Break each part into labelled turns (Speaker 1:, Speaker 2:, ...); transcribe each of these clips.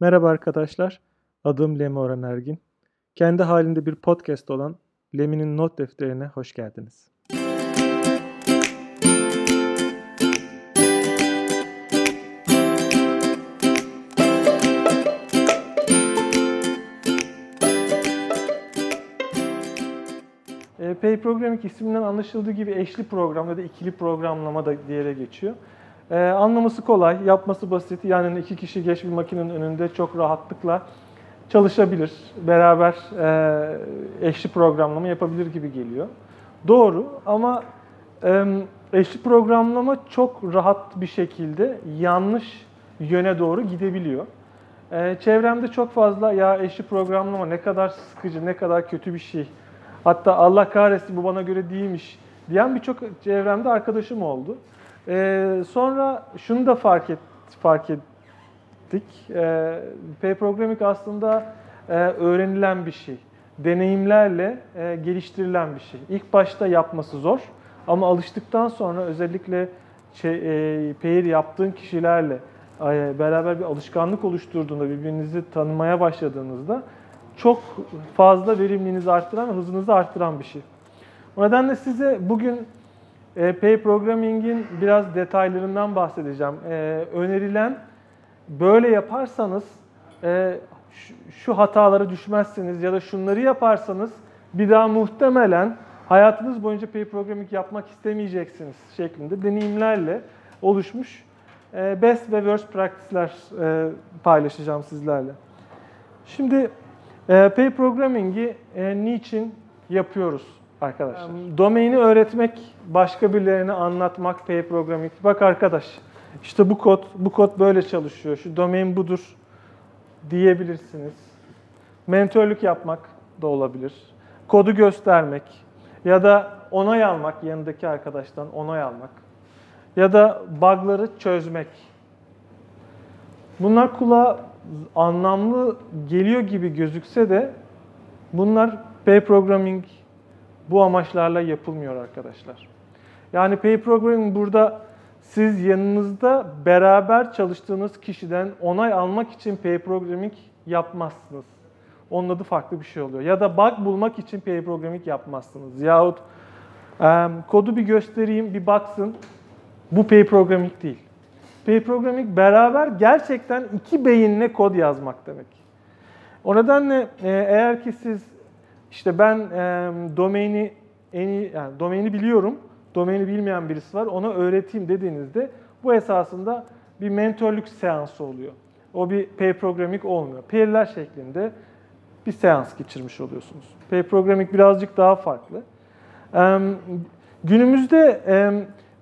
Speaker 1: Merhaba arkadaşlar, adım Lemi Orhan Ergin. Kendi halinde bir podcast olan Lemi'nin not defterine hoş geldiniz. E, Pay Programming isminden anlaşıldığı gibi eşli program ya da ikili programlama da diye geçiyor. Ee, anlaması kolay, yapması basit. Yani iki kişi geç bir makinenin önünde çok rahatlıkla çalışabilir. Beraber e, eşli programlama yapabilir gibi geliyor. Doğru ama e, eşli programlama çok rahat bir şekilde yanlış yöne doğru gidebiliyor. E, çevremde çok fazla ya eşli programlama ne kadar sıkıcı, ne kadar kötü bir şey. Hatta Allah kahretsin bu bana göre değilmiş diyen birçok çevremde arkadaşım oldu. Ee, sonra şunu da fark, et, fark ettik. Ee, P programming aslında e, öğrenilen bir şey. Deneyimlerle e, geliştirilen bir şey. İlk başta yapması zor ama alıştıktan sonra özellikle şey, e, pair yaptığın kişilerle e, beraber bir alışkanlık oluşturduğunda, birbirinizi tanımaya başladığınızda çok fazla verimliliğinizi arttıran hızınızı arttıran bir şey. O nedenle size bugün Pay Programming'in biraz detaylarından bahsedeceğim. E, önerilen böyle yaparsanız e, şu, hatalara düşmezsiniz ya da şunları yaparsanız bir daha muhtemelen hayatınız boyunca Pay Programming yapmak istemeyeceksiniz şeklinde deneyimlerle oluşmuş e, best ve worst practice'ler e, paylaşacağım sizlerle. Şimdi e, Pay Programming'i e, niçin yapıyoruz? Arkadaşlar. Domaini öğretmek, başka birilerine anlatmak, pay programming. Bak arkadaş, işte bu kod, bu kod böyle çalışıyor. Şu domain budur diyebilirsiniz. Mentörlük yapmak da olabilir. Kodu göstermek ya da onay almak, yanındaki arkadaştan onay almak. Ya da bug'ları çözmek. Bunlar kulağa anlamlı geliyor gibi gözükse de bunlar pay programming bu amaçlarla yapılmıyor arkadaşlar. Yani pay programming burada siz yanınızda beraber çalıştığınız kişiden onay almak için pay programming yapmazsınız. Onun adı farklı bir şey oluyor. Ya da bug bulmak için pay programming yapmazsınız. Yahut e, kodu bir göstereyim, bir baksın. Bu pay programming değil. Pay programming beraber gerçekten iki beyinle kod yazmak demek. O nedenle e, eğer ki siz işte ben e, domaini en iyi, yani domaini biliyorum, domaini bilmeyen birisi var, ona öğreteyim dediğinizde bu esasında bir mentörlük seansı oluyor. O bir pair programming olmuyor. Pair'ler şeklinde bir seans geçirmiş oluyorsunuz. Pair programming birazcık daha farklı. E, günümüzde e,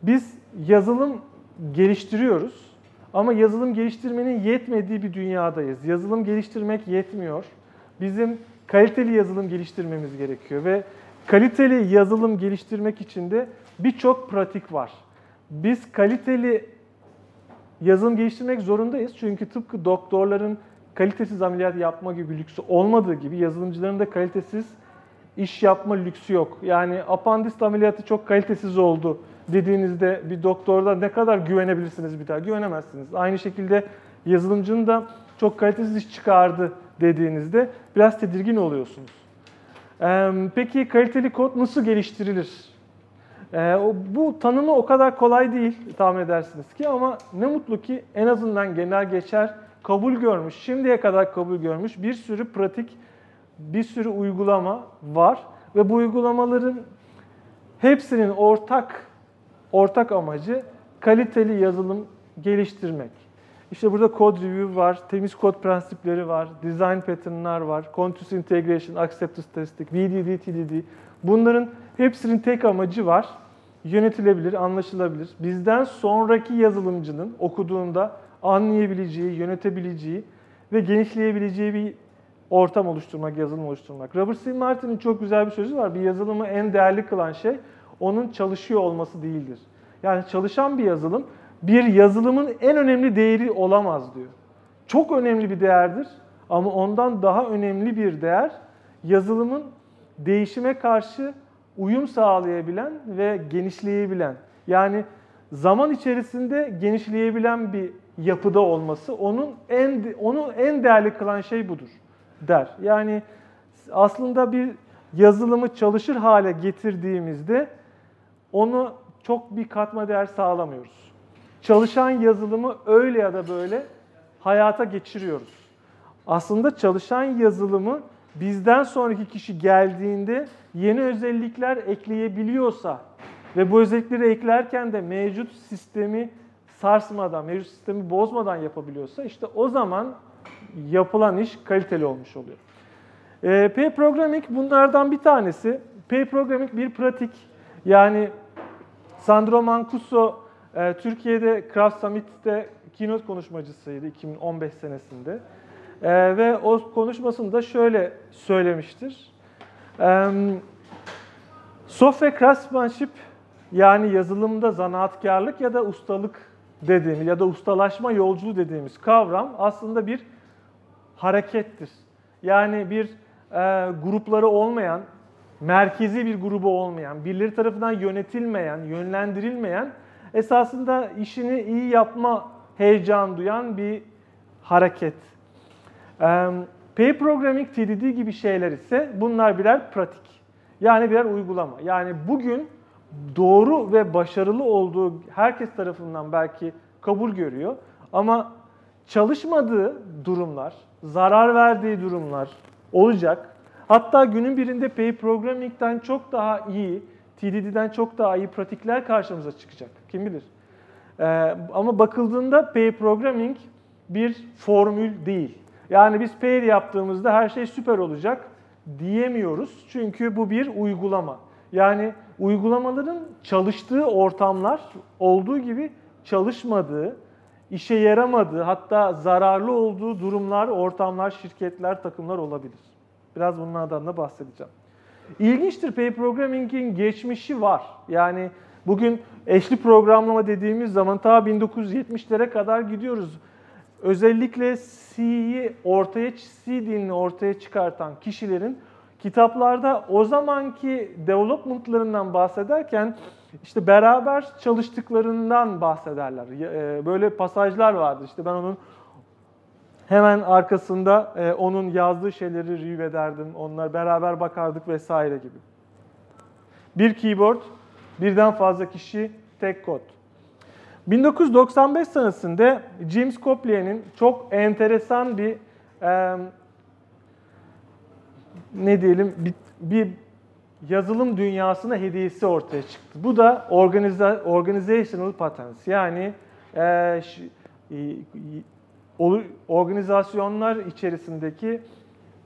Speaker 1: biz yazılım geliştiriyoruz ama yazılım geliştirmenin yetmediği bir dünyadayız. Yazılım geliştirmek yetmiyor. Bizim kaliteli yazılım geliştirmemiz gerekiyor ve kaliteli yazılım geliştirmek için de birçok pratik var. Biz kaliteli yazılım geliştirmek zorundayız. Çünkü tıpkı doktorların kalitesiz ameliyat yapma gibi lüksü olmadığı gibi yazılımcıların da kalitesiz iş yapma lüksü yok. Yani apandist ameliyatı çok kalitesiz oldu dediğinizde bir doktorda ne kadar güvenebilirsiniz bir daha? Güvenemezsiniz. Aynı şekilde yazılımcının da çok kalitesiz iş çıkardı dediğinizde biraz tedirgin oluyorsunuz. Peki kaliteli kod nasıl geliştirilir? Bu tanımı o kadar kolay değil tahmin edersiniz ki ama ne mutlu ki en azından genel geçer kabul görmüş, şimdiye kadar kabul görmüş bir sürü pratik, bir sürü uygulama var ve bu uygulamaların hepsinin ortak ortak amacı kaliteli yazılım geliştirmek. İşte burada code review var, temiz kod prensipleri var, design pattern'lar var, continuous integration, acceptance testing, VDD, TDD. Bunların hepsinin tek amacı var. Yönetilebilir, anlaşılabilir. Bizden sonraki yazılımcının okuduğunda anlayabileceği, yönetebileceği ve genişleyebileceği bir ortam oluşturmak, yazılım oluşturmak. Robert C. Martin'in çok güzel bir sözü var. Bir yazılımı en değerli kılan şey onun çalışıyor olması değildir. Yani çalışan bir yazılım bir yazılımın en önemli değeri olamaz diyor. Çok önemli bir değerdir ama ondan daha önemli bir değer yazılımın değişime karşı uyum sağlayabilen ve genişleyebilen yani zaman içerisinde genişleyebilen bir yapıda olması onun en onu en değerli kılan şey budur der. Yani aslında bir yazılımı çalışır hale getirdiğimizde onu çok bir katma değer sağlamıyoruz. Çalışan yazılımı öyle ya da böyle hayata geçiriyoruz. Aslında çalışan yazılımı bizden sonraki kişi geldiğinde yeni özellikler ekleyebiliyorsa ve bu özellikleri eklerken de mevcut sistemi sarsmadan, mevcut sistemi bozmadan yapabiliyorsa işte o zaman yapılan iş kaliteli olmuş oluyor. E, P programming bunlardan bir tanesi. P programming bir pratik. Yani Sandro Mancuso e, Türkiye'de Craft Summit'te keynote konuşmacısıydı 2015 senesinde. E, ve o konuşmasında şöyle söylemiştir. E, software craftsmanship yani yazılımda zanaatkarlık ya da ustalık dediğimiz ya da ustalaşma yolculuğu dediğimiz kavram aslında bir harekettir. Yani bir e, grupları olmayan, merkezi bir grubu olmayan, birileri tarafından yönetilmeyen, yönlendirilmeyen, esasında işini iyi yapma heyecan duyan bir hareket. Pay Programming, TDD gibi şeyler ise bunlar birer pratik. Yani birer uygulama. Yani bugün doğru ve başarılı olduğu herkes tarafından belki kabul görüyor. Ama çalışmadığı durumlar, zarar verdiği durumlar olacak. Hatta günün birinde Pay Programming'den çok daha iyi, TDD'den çok daha iyi pratikler karşımıza çıkacak. Kim bilir. Ee, ama bakıldığında Pay Programming bir formül değil. Yani biz Pay yaptığımızda her şey süper olacak diyemiyoruz. Çünkü bu bir uygulama. Yani uygulamaların çalıştığı ortamlar olduğu gibi çalışmadığı, işe yaramadığı, hatta zararlı olduğu durumlar, ortamlar, şirketler, takımlar olabilir. Biraz bunlardan da bahsedeceğim. İlginçtir, Pay Programming'in geçmişi var. Yani bugün eşli programlama dediğimiz zaman ta 1970'lere kadar gidiyoruz. Özellikle C'yi ortaya, C dilini ortaya çıkartan kişilerin kitaplarda o zamanki development'larından bahsederken işte beraber çalıştıklarından bahsederler. E, böyle pasajlar vardı. İşte ben onun hemen arkasında e, onun yazdığı şeyleri review ederdim. Onlar beraber bakardık vesaire gibi. Bir keyboard, birden fazla kişi, tek kod. 1995 senesinde James Coplier'in çok enteresan bir e, ne diyelim bir, bir yazılım dünyasına hediyesi ortaya çıktı. Bu da organiza, organizational patterns yani e, e, organizasyonlar içerisindeki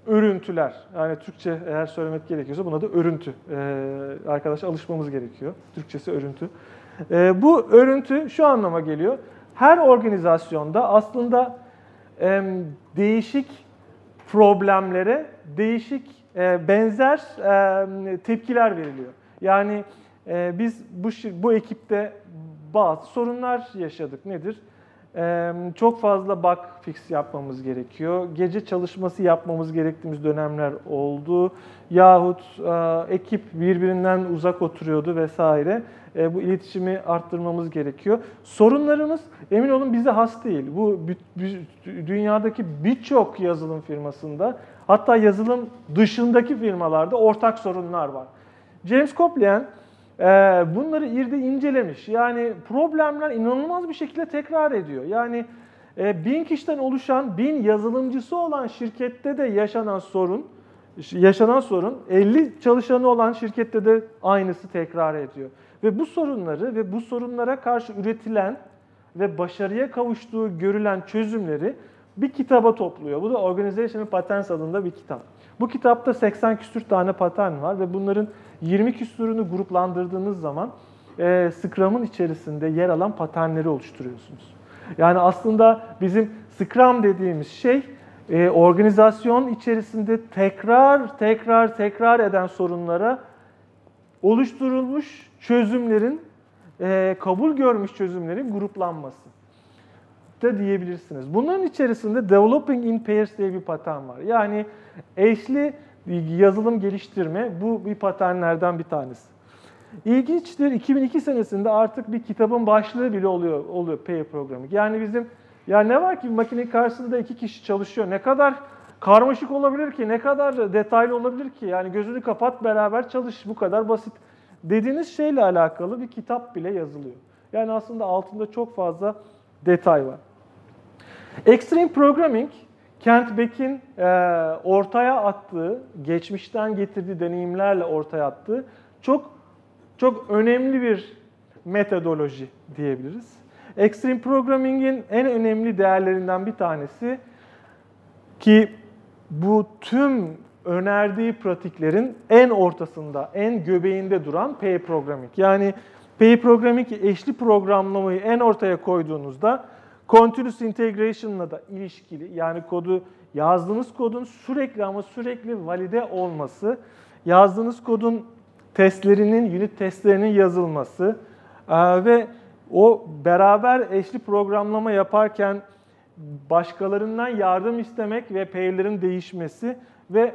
Speaker 1: örüntüler. Yani Türkçe eğer söylemek gerekiyorsa buna da örüntü. Ee, arkadaş alışmamız gerekiyor. Türkçesi örüntü. Ee, bu örüntü şu anlama geliyor. Her organizasyonda aslında e, değişik problemlere değişik e, benzer e, tepkiler veriliyor. Yani e, biz bu bu ekipte bazı sorunlar yaşadık. Nedir? Çok fazla bug fix yapmamız gerekiyor. Gece çalışması yapmamız gerektiğimiz dönemler oldu. Yahut e, ekip birbirinden uzak oturuyordu vesaire. E, bu iletişimi arttırmamız gerekiyor. Sorunlarımız emin olun bize has değil. Bu dünyadaki birçok yazılım firmasında hatta yazılım dışındaki firmalarda ortak sorunlar var. James Coplien e, bunları irde incelemiş. Yani problemler inanılmaz bir şekilde tekrar ediyor. Yani e, bin kişiden oluşan, bin yazılımcısı olan şirkette de yaşanan sorun, yaşanan sorun 50 çalışanı olan şirkette de aynısı tekrar ediyor. Ve bu sorunları ve bu sorunlara karşı üretilen ve başarıya kavuştuğu görülen çözümleri bir kitaba topluyor. Bu da Organizational Patterns adında bir kitap. Bu kitapta 80 küsür tane patern var ve bunların 20 küsürünü gruplandırdığınız zaman e, Scrum'ın içerisinde yer alan paternleri oluşturuyorsunuz. Yani aslında bizim Scrum dediğimiz şey e, organizasyon içerisinde tekrar tekrar tekrar eden sorunlara oluşturulmuş çözümlerin, e, kabul görmüş çözümlerin gruplanması da diyebilirsiniz. Bunların içerisinde Developing in Pairs diye bir patern var. Yani eşli yazılım geliştirme bu bir paternlerden bir tanesi. İlginçtir 2002 senesinde artık bir kitabın başlığı bile oluyor oluyor pair programming. Yani bizim Ya ne var ki makinenin karşısında iki kişi çalışıyor. Ne kadar karmaşık olabilir ki, ne kadar detaylı olabilir ki? Yani gözünü kapat beraber çalış. Bu kadar basit. Dediğiniz şeyle alakalı bir kitap bile yazılıyor. Yani aslında altında çok fazla detay var. Extreme Programming, Kent Beck'in e, ortaya attığı, geçmişten getirdiği deneyimlerle ortaya attığı çok çok önemli bir metodoloji diyebiliriz. Extreme Programming'in en önemli değerlerinden bir tanesi ki bu tüm önerdiği pratiklerin en ortasında, en göbeğinde duran pair programming. Yani pair programming eşli programlamayı en ortaya koyduğunuzda continuous integration'la da ilişkili yani kodu yazdığınız kodun sürekli ama sürekli valide olması, yazdığınız kodun testlerinin, unit testlerinin yazılması ve o beraber eşli programlama yaparken başkalarından yardım istemek ve pairlerin değişmesi ve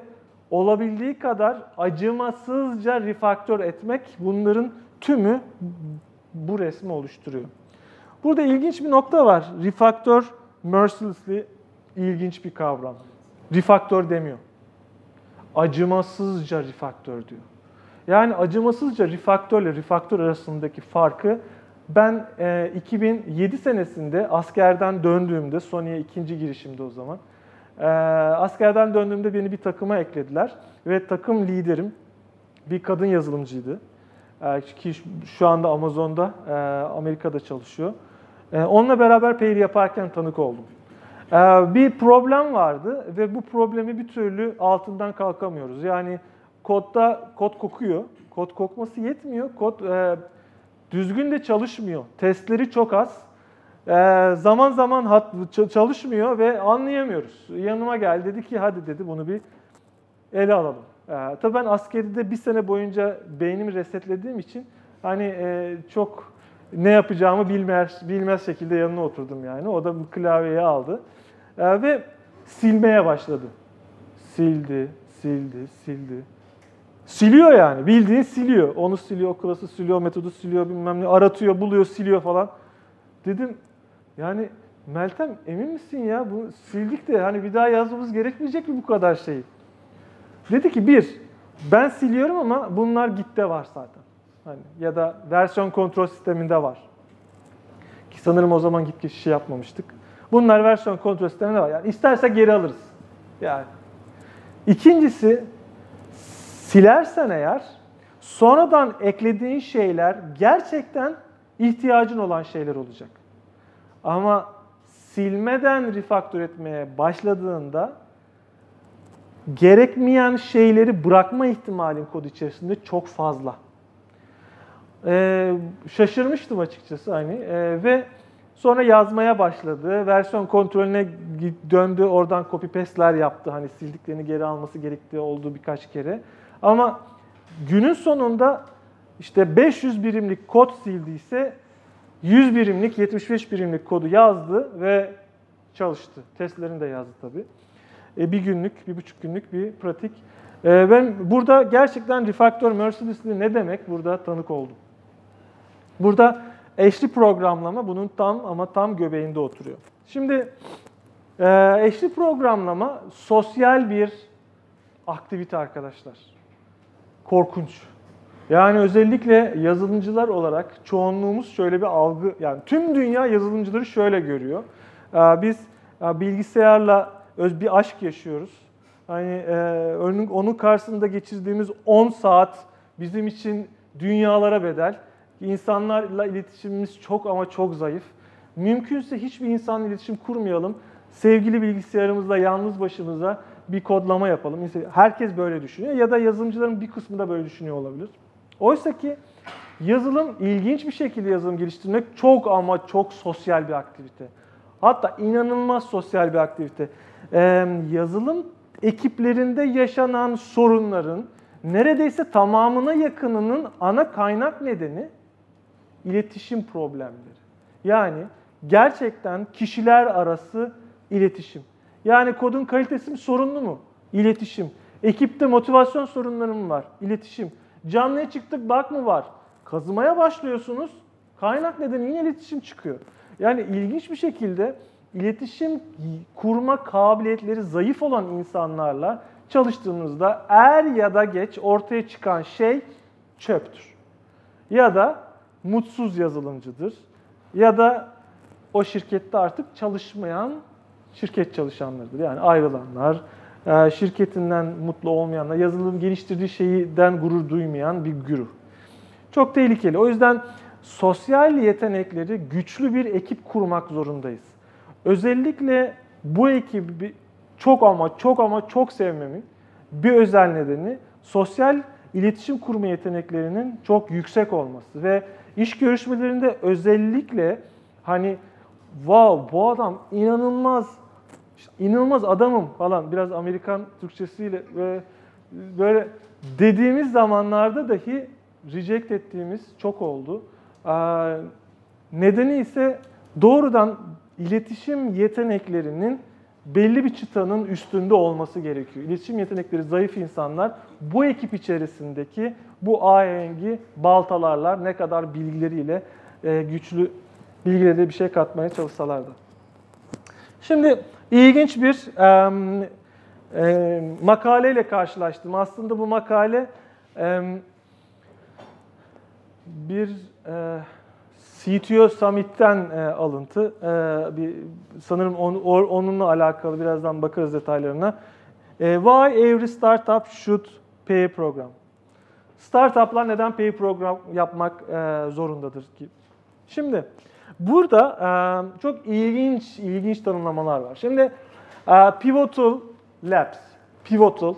Speaker 1: olabildiği kadar acımasızca refaktör etmek bunların tümü bu resmi oluşturuyor. Burada ilginç bir nokta var. Refaktör mercilessly ilginç bir kavram. Refaktör demiyor. Acımasızca refaktör diyor. Yani acımasızca refaktörle refaktör arasındaki farkı ben e, 2007 senesinde askerden döndüğümde, Sony'ye ikinci girişimde o zaman, e, askerden döndüğümde beni bir takıma eklediler ve takım liderim bir kadın yazılımcıydı. E, ki şu anda Amazon'da, e, Amerika'da çalışıyor. E, onunla beraber payır yaparken tanık oldum. Bir problem vardı ve bu problemi bir türlü altından kalkamıyoruz. Yani kodda kod kokuyor, kod kokması yetmiyor, kod düzgün de çalışmıyor. Testleri çok az. Zaman zaman çalışmıyor ve anlayamıyoruz. Yanıma geldi dedi ki hadi dedi bunu bir ele alalım. Ee, tabii ben askeride bir sene boyunca beynimi resetlediğim için hani e, çok ne yapacağımı bilmez, bilmez şekilde yanına oturdum yani. O da klavyeyi aldı ee, ve silmeye başladı. Sildi, sildi, sildi. Siliyor yani. Bildiğin siliyor. Onu siliyor, o klası siliyor, metodu siliyor, bilmem ne aratıyor, buluyor, siliyor falan. Dedim yani Meltem emin misin ya? Bu sildik de hani bir daha yazmamız gerekmeyecek mi bu kadar şeyi? Dedi ki bir, ben siliyorum ama bunlar Git'te var zaten. Hani ya da versiyon kontrol sisteminde var. Ki sanırım o zaman Git geçişi yapmamıştık. Bunlar versiyon kontrol sisteminde var. Yani isterse geri alırız. Yani. İkincisi silersen eğer sonradan eklediğin şeyler gerçekten ihtiyacın olan şeyler olacak. Ama silmeden refaktör etmeye başladığında gerekmeyen şeyleri bırakma ihtimalin kod içerisinde çok fazla. Ee, şaşırmıştım açıkçası hani ee, ve sonra yazmaya başladı. Versiyon kontrolüne döndü. Oradan copy paste'ler yaptı. Hani sildiklerini geri alması gerektiği olduğu birkaç kere. Ama günün sonunda işte 500 birimlik kod sildiyse 100 birimlik, 75 birimlik kodu yazdı ve çalıştı. Testlerini de yazdı tabii. E, bir günlük, bir buçuk günlük bir pratik. E, ben burada gerçekten refactor mercilessly ne demek burada tanık oldum. Burada eşli programlama bunun tam ama tam göbeğinde oturuyor. Şimdi e, eşli programlama sosyal bir aktivite arkadaşlar korkunç. Yani özellikle yazılımcılar olarak çoğunluğumuz şöyle bir algı, yani tüm dünya yazılımcıları şöyle görüyor. Biz bilgisayarla öz bir aşk yaşıyoruz. Hani e, onun karşısında geçirdiğimiz 10 saat bizim için dünyalara bedel. İnsanlarla iletişimimiz çok ama çok zayıf. Mümkünse hiçbir insanla iletişim kurmayalım. Sevgili bilgisayarımızla yalnız başımıza bir kodlama yapalım. Herkes böyle düşünüyor ya da yazılımcıların bir kısmı da böyle düşünüyor olabilir. Oysa ki yazılım, ilginç bir şekilde yazılım geliştirmek çok ama çok sosyal bir aktivite. Hatta inanılmaz sosyal bir aktivite. Yazılım ekiplerinde yaşanan sorunların neredeyse tamamına yakınının ana kaynak nedeni iletişim problemleri. Yani gerçekten kişiler arası iletişim. Yani kodun kalitesi mi sorunlu mu? İletişim. Ekipte motivasyon sorunları mı var? İletişim. Canlıya çıktık bak mı var? Kazımaya başlıyorsunuz. Kaynak nedeni yine iletişim çıkıyor. Yani ilginç bir şekilde iletişim kurma kabiliyetleri zayıf olan insanlarla çalıştığımızda er ya da geç ortaya çıkan şey çöptür. Ya da mutsuz yazılımcıdır. Ya da o şirkette artık çalışmayan şirket çalışanlarıdır. Yani ayrılanlar, e, şirketinden mutlu olmayanlar, yazılım geliştirdiği şeyden gurur duymayan bir güruh. Çok tehlikeli. O yüzden sosyal yetenekleri güçlü bir ekip kurmak zorundayız. Özellikle bu ekibi çok ama çok ama çok sevmemin bir özel nedeni sosyal iletişim kurma yeteneklerinin çok yüksek olması ve iş görüşmelerinde özellikle hani wow bu adam inanılmaz inanılmaz adamım falan biraz Amerikan Türkçesiyle ve böyle dediğimiz zamanlarda dahi reject ettiğimiz çok oldu. Nedeni ise doğrudan iletişim yeteneklerinin belli bir çıtanın üstünde olması gerekiyor. İletişim yetenekleri zayıf insanlar bu ekip içerisindeki bu ahengi baltalarlar ne kadar bilgileriyle e, güçlü bilgileri bir şey katmaya çalışsalar da. Şimdi ilginç bir e, e, makaleyle karşılaştım. Aslında bu makale e, bir e, CTO Summit'ten e, alıntı. E, bir sanırım on, onunla alakalı birazdan bakarız detaylarına. E, why every startup should pay program? Startuplar neden pay program yapmak e, zorundadır ki? Şimdi burada e, çok ilginç ilginç tanımlamalar var. Şimdi e, Pivotal Labs, Pivotal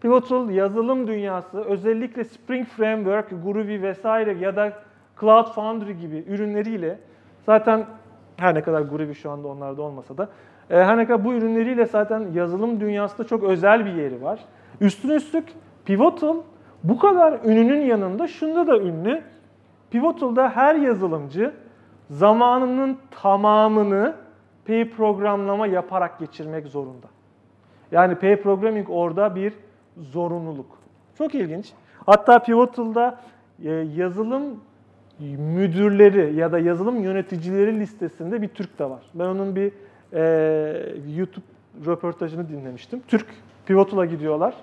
Speaker 1: Pivotal yazılım dünyası özellikle Spring Framework, Groovy vesaire ya da Cloud Foundry gibi ürünleriyle zaten her ne kadar Groovy şu anda onlarda olmasa da e, her ne kadar bu ürünleriyle zaten yazılım dünyasında çok özel bir yeri var. Üstüne üstlük Pivotal bu kadar ününün yanında şunda da ünlü. Pivotal'da her yazılımcı zamanının tamamını P programlama yaparak geçirmek zorunda. Yani P programming orada bir zorunluluk. Çok ilginç. Hatta Pivotal'da e, yazılım müdürleri ya da yazılım yöneticileri listesinde bir Türk de var. Ben onun bir e, YouTube röportajını dinlemiştim. Türk Pivotal'a gidiyorlar.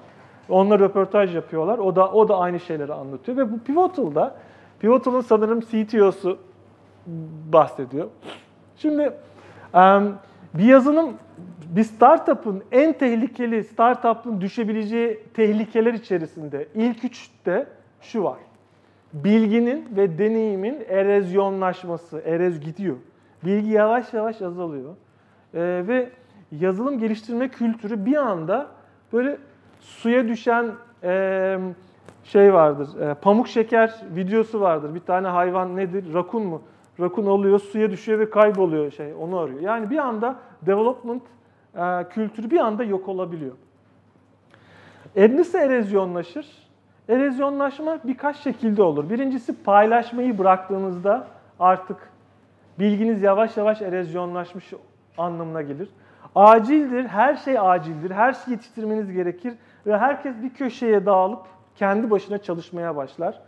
Speaker 1: Onunla röportaj yapıyorlar. O da o da aynı şeyleri anlatıyor ve bu Pivotal'da Pivotal'ın sanırım CTO'su bahsediyor. Şimdi bir yazılım bir startup'ın en tehlikeli startup'ın düşebileceği tehlikeler içerisinde ilk üçte şu var. Bilginin ve deneyimin erozyonlaşması, erez gidiyor. Bilgi yavaş yavaş azalıyor. Ee, ve yazılım geliştirme kültürü bir anda böyle suya düşen e, şey vardır. E, pamuk şeker videosu vardır. Bir tane hayvan nedir? Rakun mu? Rakun oluyor, suya düşüyor ve kayboluyor şey. Onu arıyor. Yani bir anda development e, kültürü bir anda yok olabiliyor. E nasıl erozyonlaşır? Erozyonlaşma birkaç şekilde olur. Birincisi paylaşmayı bıraktığınızda artık bilginiz yavaş yavaş erozyonlaşmış anlamına gelir. Acildir, her şey acildir, her şeyi yetiştirmeniz gerekir ve herkes bir köşeye dağılıp kendi başına çalışmaya başlar.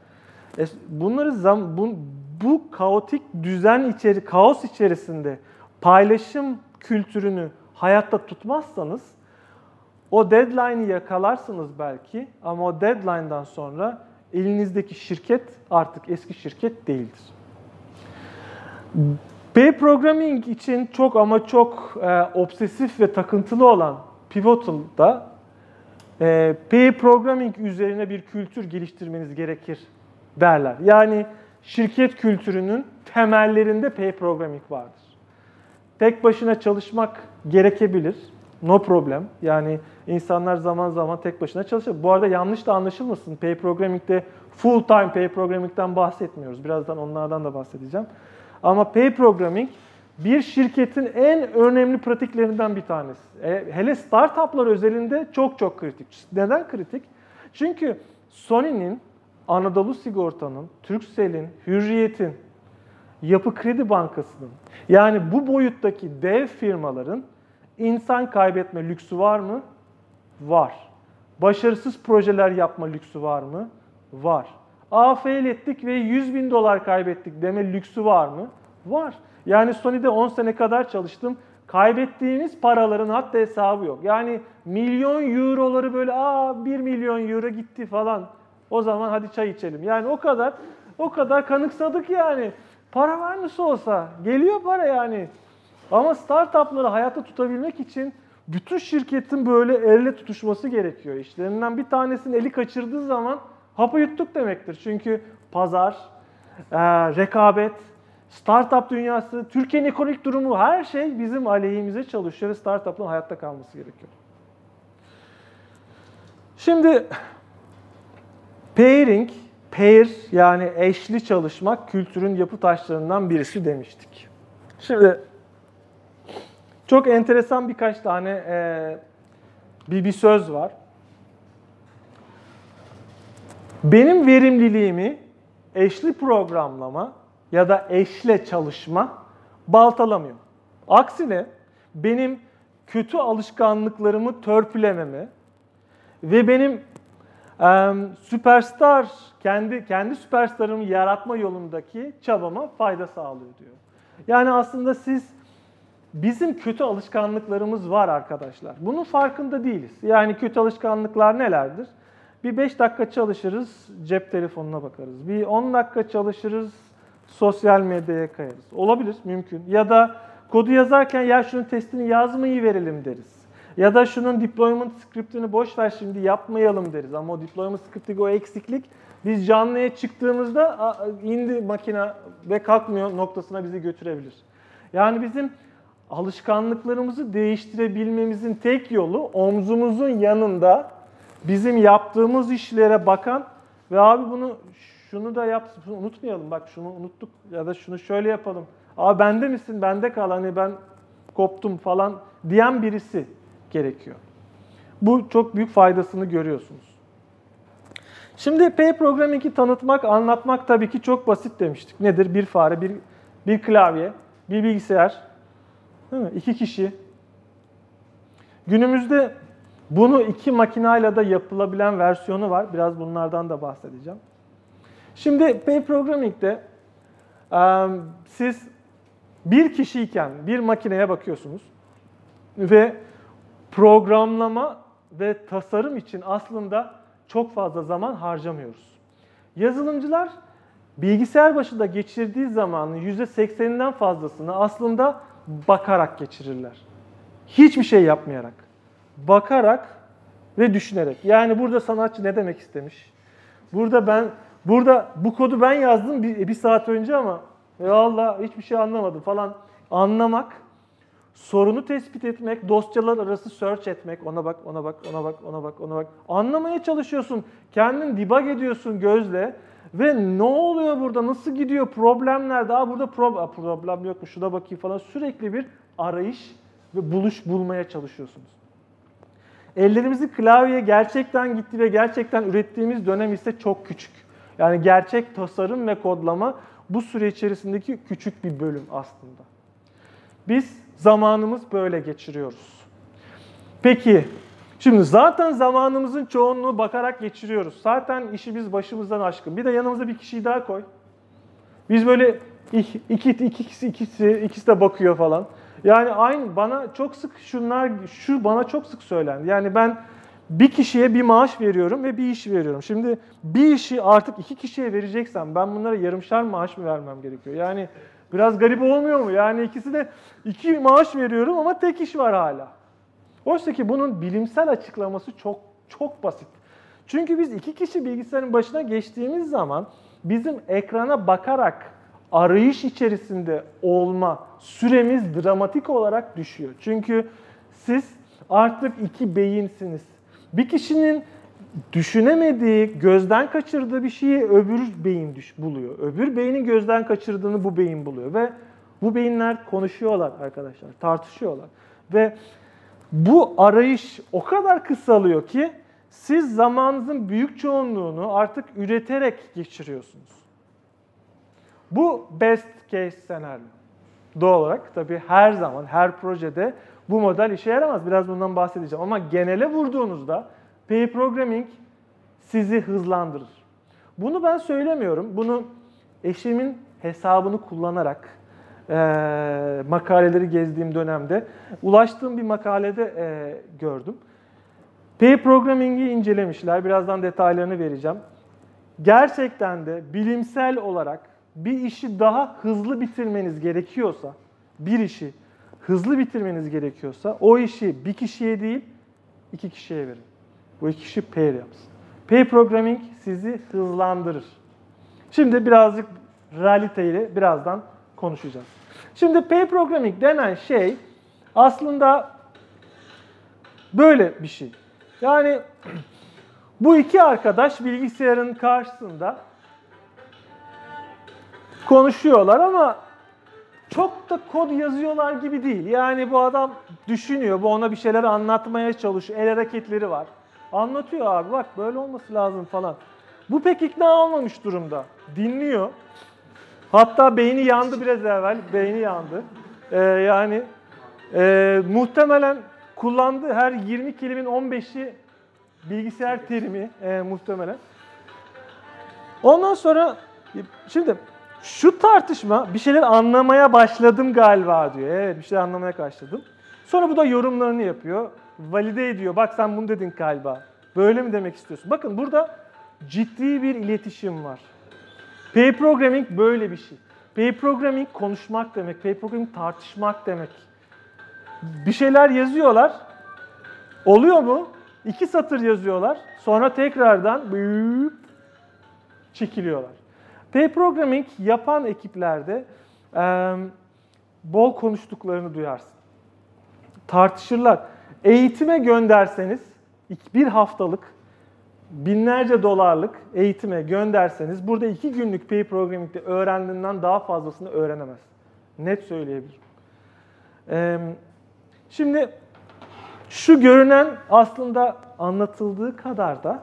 Speaker 1: E, bunları zam, bu, bu kaotik düzen içeri, kaos içerisinde paylaşım kültürünü hayatta tutmazsanız o deadline'ı yakalarsınız belki ama o deadline'dan sonra elinizdeki şirket artık eski şirket değildir. P programming için çok ama çok e, obsesif ve takıntılı olan Pivotal'da e, P programming üzerine bir kültür geliştirmeniz gerekir derler. Yani şirket kültürünün temellerinde P programming vardır. Tek başına çalışmak gerekebilir. No problem. Yani insanlar zaman zaman tek başına çalışır. Bu arada yanlış da anlaşılmasın. Pay programming'de full time pay programming'den bahsetmiyoruz. Birazdan onlardan da bahsedeceğim. Ama pay programming bir şirketin en önemli pratiklerinden bir tanesi. E, hele startuplar özelinde çok çok kritik. Neden kritik? Çünkü Sony'nin, Anadolu Sigorta'nın, Turkcell'in, Hürriyet'in, Yapı Kredi Bankası'nın yani bu boyuttaki dev firmaların insan kaybetme lüksü var mı? Var. Başarısız projeler yapma lüksü var mı? Var. A ettik ve 100 bin dolar kaybettik deme lüksü var mı? Var. Yani Sony'de 10 sene kadar çalıştım. Kaybettiğimiz paraların hatta hesabı yok. Yani milyon euroları böyle aa 1 milyon euro gitti falan. O zaman hadi çay içelim. Yani o kadar o kadar kanıksadık yani. Para var nasıl olsa geliyor para yani. Ama startupları hayatta tutabilmek için bütün şirketin böyle elle tutuşması gerekiyor. İşlerinden bir tanesinin eli kaçırdığı zaman hapı yuttuk demektir. Çünkü pazar, e, rekabet, startup dünyası, Türkiye'nin ekonomik durumu her şey bizim aleyhimize çalışıyor ve startupların hayatta kalması gerekiyor. Şimdi pairing, pair yani eşli çalışmak kültürün yapı taşlarından birisi demiştik. Şimdi çok enteresan birkaç tane e, bir, bir söz var. Benim verimliliğimi eşli programlama ya da eşle çalışma baltalamıyor. Aksine benim kötü alışkanlıklarımı törpülememi ve benim e, süperstar kendi kendi süperstarımı yaratma yolundaki çabama fayda sağlıyor diyor. Yani aslında siz bizim kötü alışkanlıklarımız var arkadaşlar. Bunun farkında değiliz. Yani kötü alışkanlıklar nelerdir? Bir 5 dakika çalışırız, cep telefonuna bakarız. Bir 10 dakika çalışırız, sosyal medyaya kayarız. Olabilir, mümkün. Ya da kodu yazarken ya şunun testini yazmayı verelim deriz. Ya da şunun deployment scriptini boş ver şimdi yapmayalım deriz. Ama o deployment script'teki o eksiklik biz canlıya çıktığımızda indi makine ve kalkmıyor noktasına bizi götürebilir. Yani bizim alışkanlıklarımızı değiştirebilmemizin tek yolu omzumuzun yanında bizim yaptığımız işlere bakan ve abi bunu şunu da yap, şunu unutmayalım bak şunu unuttuk ya da şunu şöyle yapalım. Abi bende misin? Bende kal hani ben koptum falan diyen birisi gerekiyor. Bu çok büyük faydasını görüyorsunuz. Şimdi P programming'i tanıtmak, anlatmak tabii ki çok basit demiştik. Nedir? Bir fare, bir, bir klavye, bir bilgisayar, değil mi? iki kişi. Günümüzde bunu iki makinayla da yapılabilen versiyonu var. Biraz bunlardan da bahsedeceğim. Şimdi P programming'de siz bir kişiyken bir makineye bakıyorsunuz ve programlama ve tasarım için aslında çok fazla zaman harcamıyoruz. Yazılımcılar bilgisayar başında geçirdiği zamanın %80'inden fazlasını aslında bakarak geçirirler. Hiçbir şey yapmayarak. Bakarak ve düşünerek. Yani burada sanatçı ne demek istemiş? Burada ben burada bu kodu ben yazdım bir, bir saat önce ama ya Allah hiçbir şey anlamadım falan anlamak sorunu tespit etmek, dosyalar arası search etmek, ona bak, ona bak, ona bak, ona bak, ona bak. Anlamaya çalışıyorsun, kendin debug ediyorsun gözle ve ne oluyor burada, nasıl gidiyor, problemler, daha burada pro problem yok mu, şuna bakayım falan sürekli bir arayış ve buluş bulmaya çalışıyorsunuz. Ellerimizin klavyeye gerçekten gitti ve gerçekten ürettiğimiz dönem ise çok küçük. Yani gerçek tasarım ve kodlama bu süre içerisindeki küçük bir bölüm aslında. Biz zamanımız böyle geçiriyoruz. Peki, şimdi zaten zamanımızın çoğunluğu bakarak geçiriyoruz. Zaten işimiz başımızdan aşkın. Bir de yanımıza bir kişiyi daha koy. Biz böyle iki, iki, ikisi, ikisi, ikisi de bakıyor falan. Yani aynı bana çok sık şunlar, şu bana çok sık söylendi. Yani ben bir kişiye bir maaş veriyorum ve bir iş veriyorum. Şimdi bir işi artık iki kişiye vereceksem ben bunlara yarımşar maaş mı vermem gerekiyor? Yani Biraz garip olmuyor mu? Yani ikisi de iki maaş veriyorum ama tek iş var hala. Oysa ki bunun bilimsel açıklaması çok çok basit. Çünkü biz iki kişi bilgisayarın başına geçtiğimiz zaman bizim ekrana bakarak arayış içerisinde olma süremiz dramatik olarak düşüyor. Çünkü siz artık iki beyinsiniz. Bir kişinin düşünemediği, gözden kaçırdığı bir şeyi öbür beyin düş buluyor. Öbür beynin gözden kaçırdığını bu beyin buluyor ve bu beyinler konuşuyorlar arkadaşlar, tartışıyorlar. Ve bu arayış o kadar kısalıyor ki siz zamanınızın büyük çoğunluğunu artık üreterek geçiriyorsunuz. Bu best case senaryo. Doğal olarak tabii her zaman, her projede bu model işe yaramaz. Biraz bundan bahsedeceğim. Ama genele vurduğunuzda Pair programming sizi hızlandırır. Bunu ben söylemiyorum. Bunu eşimin hesabını kullanarak e, makaleleri gezdiğim dönemde ulaştığım bir makalede e, gördüm. Pair programming'i incelemişler. Birazdan detaylarını vereceğim. Gerçekten de bilimsel olarak bir işi daha hızlı bitirmeniz gerekiyorsa, bir işi hızlı bitirmeniz gerekiyorsa o işi bir kişiye değil iki kişiye verin. Bu iki kişi pair yapsın. Pair programming sizi hızlandırır. Şimdi birazcık realiteyle birazdan konuşacağız. Şimdi pair programming denen şey aslında böyle bir şey. Yani bu iki arkadaş bilgisayarın karşısında konuşuyorlar ama çok da kod yazıyorlar gibi değil. Yani bu adam düşünüyor, bu ona bir şeyler anlatmaya çalışıyor. El hareketleri var. Anlatıyor abi bak böyle olması lazım falan. Bu pek ikna olmamış durumda. Dinliyor. Hatta beyni yandı biraz evvel. Beyni yandı. Ee, yani e, muhtemelen kullandığı her 20 kelimenin 15'i bilgisayar terimi e, muhtemelen. Ondan sonra şimdi şu tartışma bir şeyler anlamaya başladım galiba diyor. Evet bir şeyler anlamaya başladım. Sonra bu da yorumlarını yapıyor. Valide ediyor. Bak sen bunu dedin galiba. Böyle mi demek istiyorsun? Bakın burada ciddi bir iletişim var. Pair programming böyle bir şey. Pair programming konuşmak demek. Pair programming tartışmak demek. Bir şeyler yazıyorlar. Oluyor mu? İki satır yazıyorlar. Sonra tekrardan çekiliyorlar. Pair programming yapan ekiplerde e, bol konuştuklarını duyarsın. Tartışırlar. Eğitime gönderseniz bir haftalık binlerce dolarlık eğitime gönderseniz burada iki günlük pair programming'de öğrendiğinden daha fazlasını öğrenemez. Net söyleyebilirim. Ee, şimdi şu görünen aslında anlatıldığı kadar da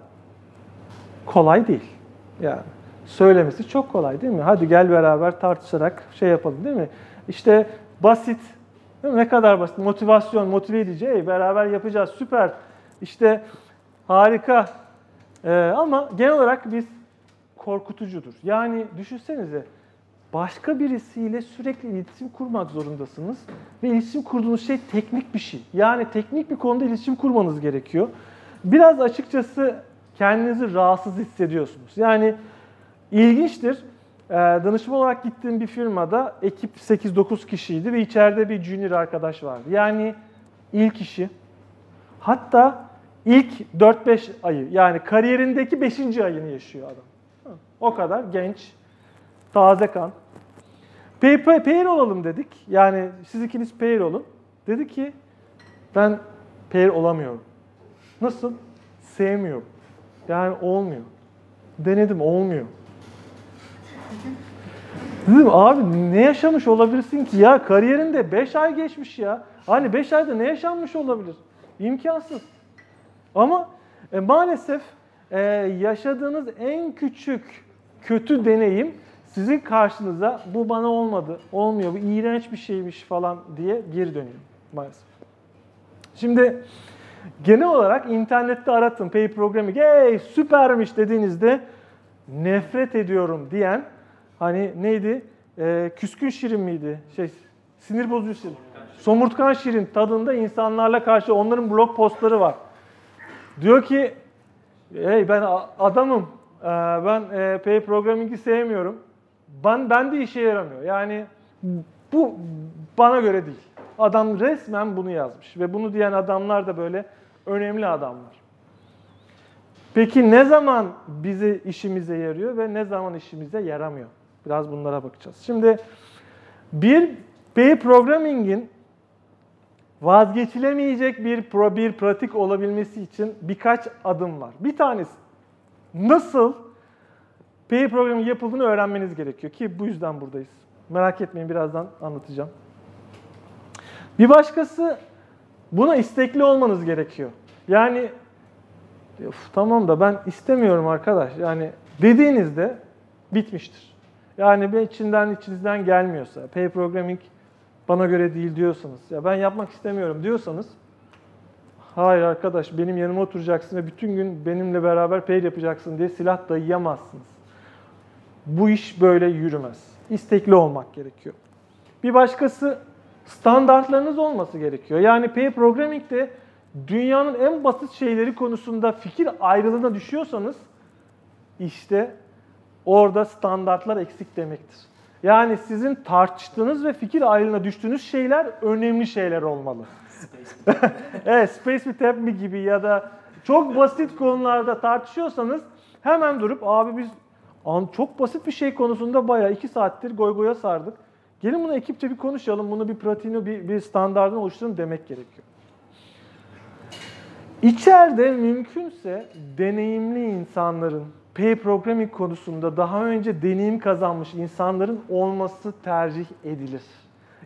Speaker 1: kolay değil. Yani söylemesi çok kolay değil mi? Hadi gel beraber tartışarak şey yapalım değil mi? İşte basit, değil mi? ne kadar basit, motivasyon, motive edici, beraber yapacağız, süper, işte harika. Ee, ama genel olarak biz korkutucudur. Yani düşünsenize başka birisiyle sürekli iletişim kurmak zorundasınız ve iletişim kurduğunuz şey teknik bir şey. Yani teknik bir konuda iletişim kurmanız gerekiyor. Biraz açıkçası kendinizi rahatsız hissediyorsunuz. Yani ilginçtir. Ee, danışman olarak gittiğim bir firmada ekip 8-9 kişiydi ve içeride bir junior arkadaş vardı. Yani ilk işi. Hatta ilk 4-5 ayı yani kariyerindeki 5. ayını yaşıyor adam. O kadar genç, taze kan. Pair, pair olalım dedik. Yani siz ikiniz pair olun. Dedi ki ben pair olamıyorum. Nasıl? Sevmiyorum. Yani olmuyor. Denedim olmuyor. Dedim abi ne yaşamış olabilirsin ki ya kariyerinde 5 ay geçmiş ya. Hani 5 ayda ne yaşanmış olabilir? İmkansız. Ama e, maalesef e, yaşadığınız en küçük kötü deneyim sizin karşınıza bu bana olmadı, olmuyor, bu iğrenç bir şeymiş falan diye geri dönüyor maalesef. Şimdi genel olarak internette aratın pay programming, hey süpermiş dediğinizde nefret ediyorum diyen hani neydi? E, küskün şirin miydi? Şey sinir bozucu şirin. Somurtkan şirin tadında insanlarla karşı onların blog postları var. Diyor ki hey ben adamım. Ee, ben e, pay programming'i sevmiyorum. Ben ben de işe yaramıyor. Yani bu bana göre değil. Adam resmen bunu yazmış ve bunu diyen adamlar da böyle önemli adamlar. Peki ne zaman bizi işimize yarıyor ve ne zaman işimize yaramıyor? Biraz bunlara bakacağız. Şimdi bir P programming'in vazgeçilemeyecek bir pro bir pratik olabilmesi için birkaç adım var. Bir tanesi nasıl P programı yapıldığını öğrenmeniz gerekiyor ki bu yüzden buradayız. Merak etmeyin birazdan anlatacağım. Bir başkası buna istekli olmanız gerekiyor. Yani tamam da ben istemiyorum arkadaş. Yani dediğinizde bitmiştir. Yani içinden içinizden gelmiyorsa, pay programming bana göre değil diyorsanız, ya ben yapmak istemiyorum diyorsanız, hayır arkadaş benim yanıma oturacaksın ve bütün gün benimle beraber pay yapacaksın diye silah dayayamazsınız. Bu iş böyle yürümez. İstekli olmak gerekiyor. Bir başkası standartlarınız olması gerekiyor. Yani pair programming'de dünyanın en basit şeyleri konusunda fikir ayrılığına düşüyorsanız işte orada standartlar eksik demektir. Yani sizin tartıştığınız ve fikir ayrılığına düştüğünüz şeyler önemli şeyler olmalı. evet, Space with Me gibi ya da çok basit konularda tartışıyorsanız hemen durup abi biz çok basit bir şey konusunda bayağı iki saattir goy goya sardık. Gelin bunu ekipçe bir konuşalım, bunu bir pratiğini, bir, bir standartını oluşturun demek gerekiyor. İçeride mümkünse deneyimli insanların, pair programming konusunda daha önce deneyim kazanmış insanların olması tercih edilir.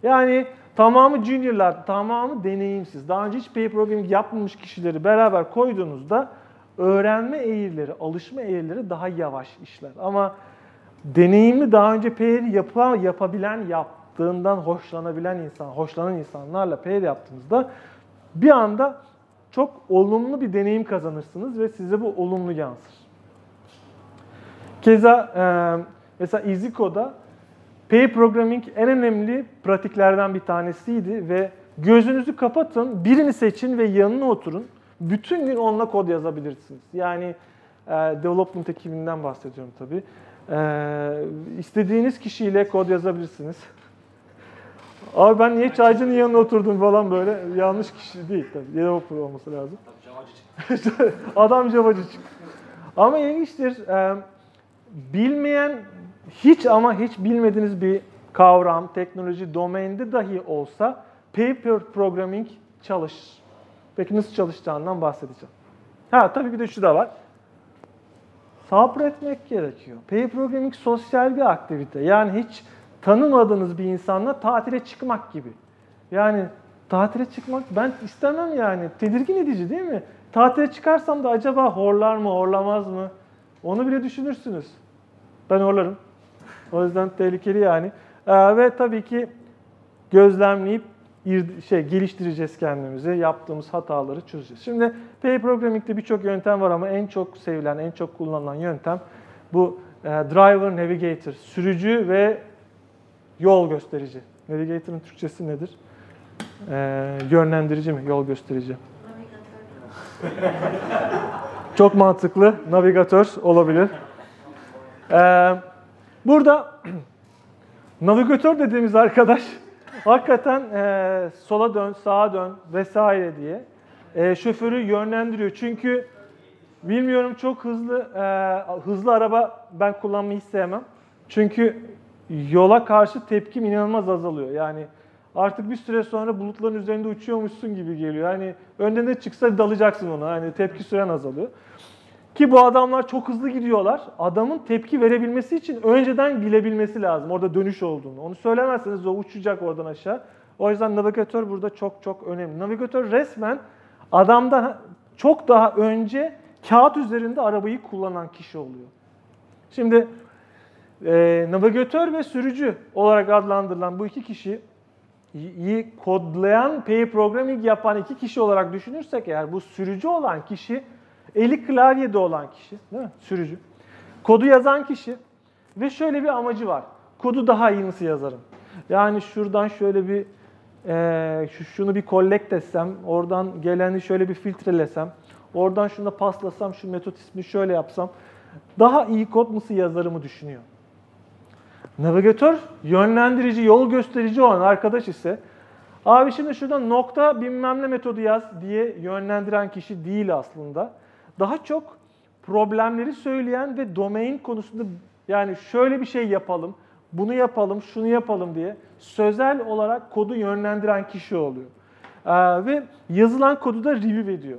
Speaker 1: Yani tamamı juniorlar, tamamı deneyimsiz. Daha önce hiç pair programming yapmamış kişileri beraber koyduğunuzda öğrenme eğrileri, alışma eğrileri daha yavaş işler. Ama deneyimli daha önce pair yapa, yapabilen, yaptığından hoşlanabilen insan, hoşlanan insanlarla pair yaptığınızda bir anda çok olumlu bir deneyim kazanırsınız ve size bu olumlu yansır. Keza e, mesela EasyCode'da pair programming en önemli pratiklerden bir tanesiydi ve gözünüzü kapatın, birini seçin ve yanına oturun. Bütün gün onunla kod yazabilirsiniz. Yani e, development ekibinden bahsediyorum tabii. E, istediğiniz kişiyle kod yazabilirsiniz. Abi ben niye çaycının yanına oturdum falan böyle yanlış kişi değil tabii. Developer olması lazım. Adam Javacı çıktı. Ama ilginçtir. E, bilmeyen hiç ama hiç bilmediğiniz bir kavram, teknoloji domainde dahi olsa paper programming çalışır. Peki nasıl çalışacağından bahsedeceğim. Ha tabii bir de şu da var. Sabretmek gerekiyor. Pair programming sosyal bir aktivite. Yani hiç tanımadığınız bir insanla tatile çıkmak gibi. Yani tatile çıkmak ben istemem yani. Tedirgin edici değil mi? Tatile çıkarsam da acaba horlar mı, horlamaz mı? Onu bile düşünürsünüz. Ben horlarım. O yüzden tehlikeli yani. Ee, ve tabii ki gözlemleyip şey geliştireceğiz kendimizi. Yaptığımız hataları çözeceğiz. Şimdi pair programming'de birçok yöntem var ama en çok sevilen, en çok kullanılan yöntem bu e, driver navigator, sürücü ve yol gösterici. Navigator'ın Türkçesi nedir? E, yönlendirici mi? Yol gösterici. Çok mantıklı. Navigatör olabilir. E, burada navigatör dediğimiz arkadaş hakikaten e, sola dön, sağa dön vesaire diye e, şoförü yönlendiriyor. Çünkü bilmiyorum çok hızlı e, hızlı araba ben kullanmayı sevmem. Çünkü yola karşı tepkim inanılmaz azalıyor. Yani artık bir süre sonra bulutların üzerinde uçuyormuşsun gibi geliyor. Yani önde ne çıksa dalacaksın ona. Hani tepki süren azalıyor. Ki bu adamlar çok hızlı gidiyorlar. Adamın tepki verebilmesi için önceden bilebilmesi lazım orada dönüş olduğunu. Onu söylemezseniz o uçacak oradan aşağı. O yüzden navigatör burada çok çok önemli. Navigatör resmen adamdan çok daha önce kağıt üzerinde arabayı kullanan kişi oluyor. Şimdi e, navigatör ve sürücü olarak adlandırılan bu iki kişi iyi kodlayan, pair programming yapan iki kişi olarak düşünürsek eğer bu sürücü olan kişi Eli klavyede olan kişi, değil mi? Sürücü. Kodu yazan kişi ve şöyle bir amacı var. Kodu daha iyi nasıl yazarım? Yani şuradan şöyle bir e, şunu bir collect etsem, oradan geleni şöyle bir filtrelesem, oradan şunu paslasam, şu metot ismi şöyle yapsam daha iyi kod nasıl yazarımı düşünüyor. Navigatör yönlendirici, yol gösterici olan arkadaş ise abi şimdi şurada nokta bilmem ne metodu yaz diye yönlendiren kişi değil aslında daha çok problemleri söyleyen ve domain konusunda yani şöyle bir şey yapalım, bunu yapalım, şunu yapalım diye sözel olarak kodu yönlendiren kişi oluyor. Ee, ve yazılan kodu da review ediyor.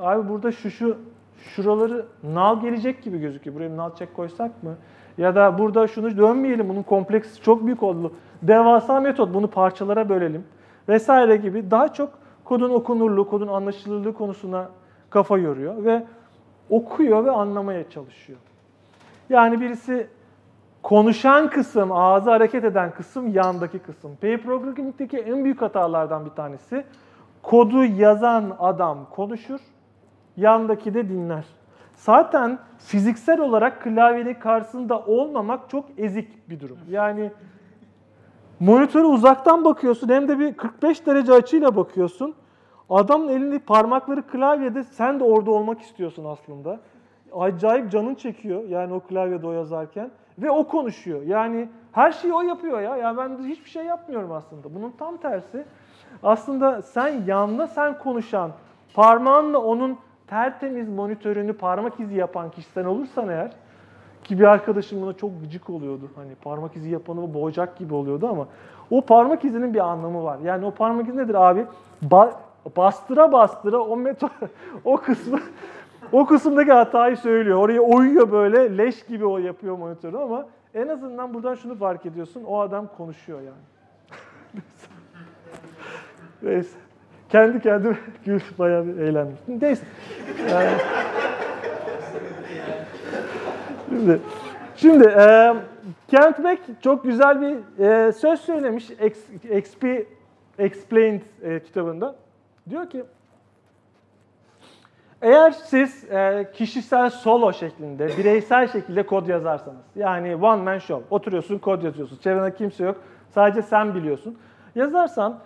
Speaker 1: Abi burada şu şu şuraları null gelecek gibi gözüküyor. Buraya null check koysak mı? Ya da burada şunu dönmeyelim. Bunun kompleksi çok büyük oldu. Devasa metot. Bunu parçalara bölelim. Vesaire gibi daha çok kodun okunurluğu, kodun anlaşılırlığı konusuna kafa yoruyor ve okuyor ve anlamaya çalışıyor. Yani birisi konuşan kısım, ağzı hareket eden kısım yandaki kısım. Pair programming'deki en büyük hatalardan bir tanesi kodu yazan adam konuşur, yandaki de dinler. Zaten fiziksel olarak klavyenin karşısında olmamak çok ezik bir durum. Yani Monitöre uzaktan bakıyorsun hem de bir 45 derece açıyla bakıyorsun. Adamın elinde parmakları klavyede sen de orada olmak istiyorsun aslında. Acayip canın çekiyor yani o klavyede o yazarken. Ve o konuşuyor. Yani her şeyi o yapıyor ya. Ya ben hiçbir şey yapmıyorum aslında. Bunun tam tersi. Aslında sen yanında sen konuşan, parmağınla onun tertemiz monitörünü parmak izi yapan kişi sen olursan eğer ki bir arkadaşım buna çok gıcık oluyordu. Hani parmak izi yapanı boğacak gibi oluyordu ama o parmak izinin bir anlamı var. Yani o parmak izi nedir abi? Ba- bastıra bastıra o meto o kısmı o kısımdaki hatayı söylüyor. Oraya oyuyor böyle leş gibi o yapıyor monitörü ama en azından buradan şunu fark ediyorsun. O adam konuşuyor yani. Neyse. Kendi kendime gül bayağı bir eğlendim. Neyse. Yani... Şimdi, şimdi e, Kent Beck çok güzel bir e, söz söylemiş XP Explained e, kitabında. Diyor ki, eğer siz e, kişisel solo şeklinde, bireysel şekilde kod yazarsanız, yani one man show, oturuyorsun kod yazıyorsun, çevrende kimse yok, sadece sen biliyorsun. Yazarsan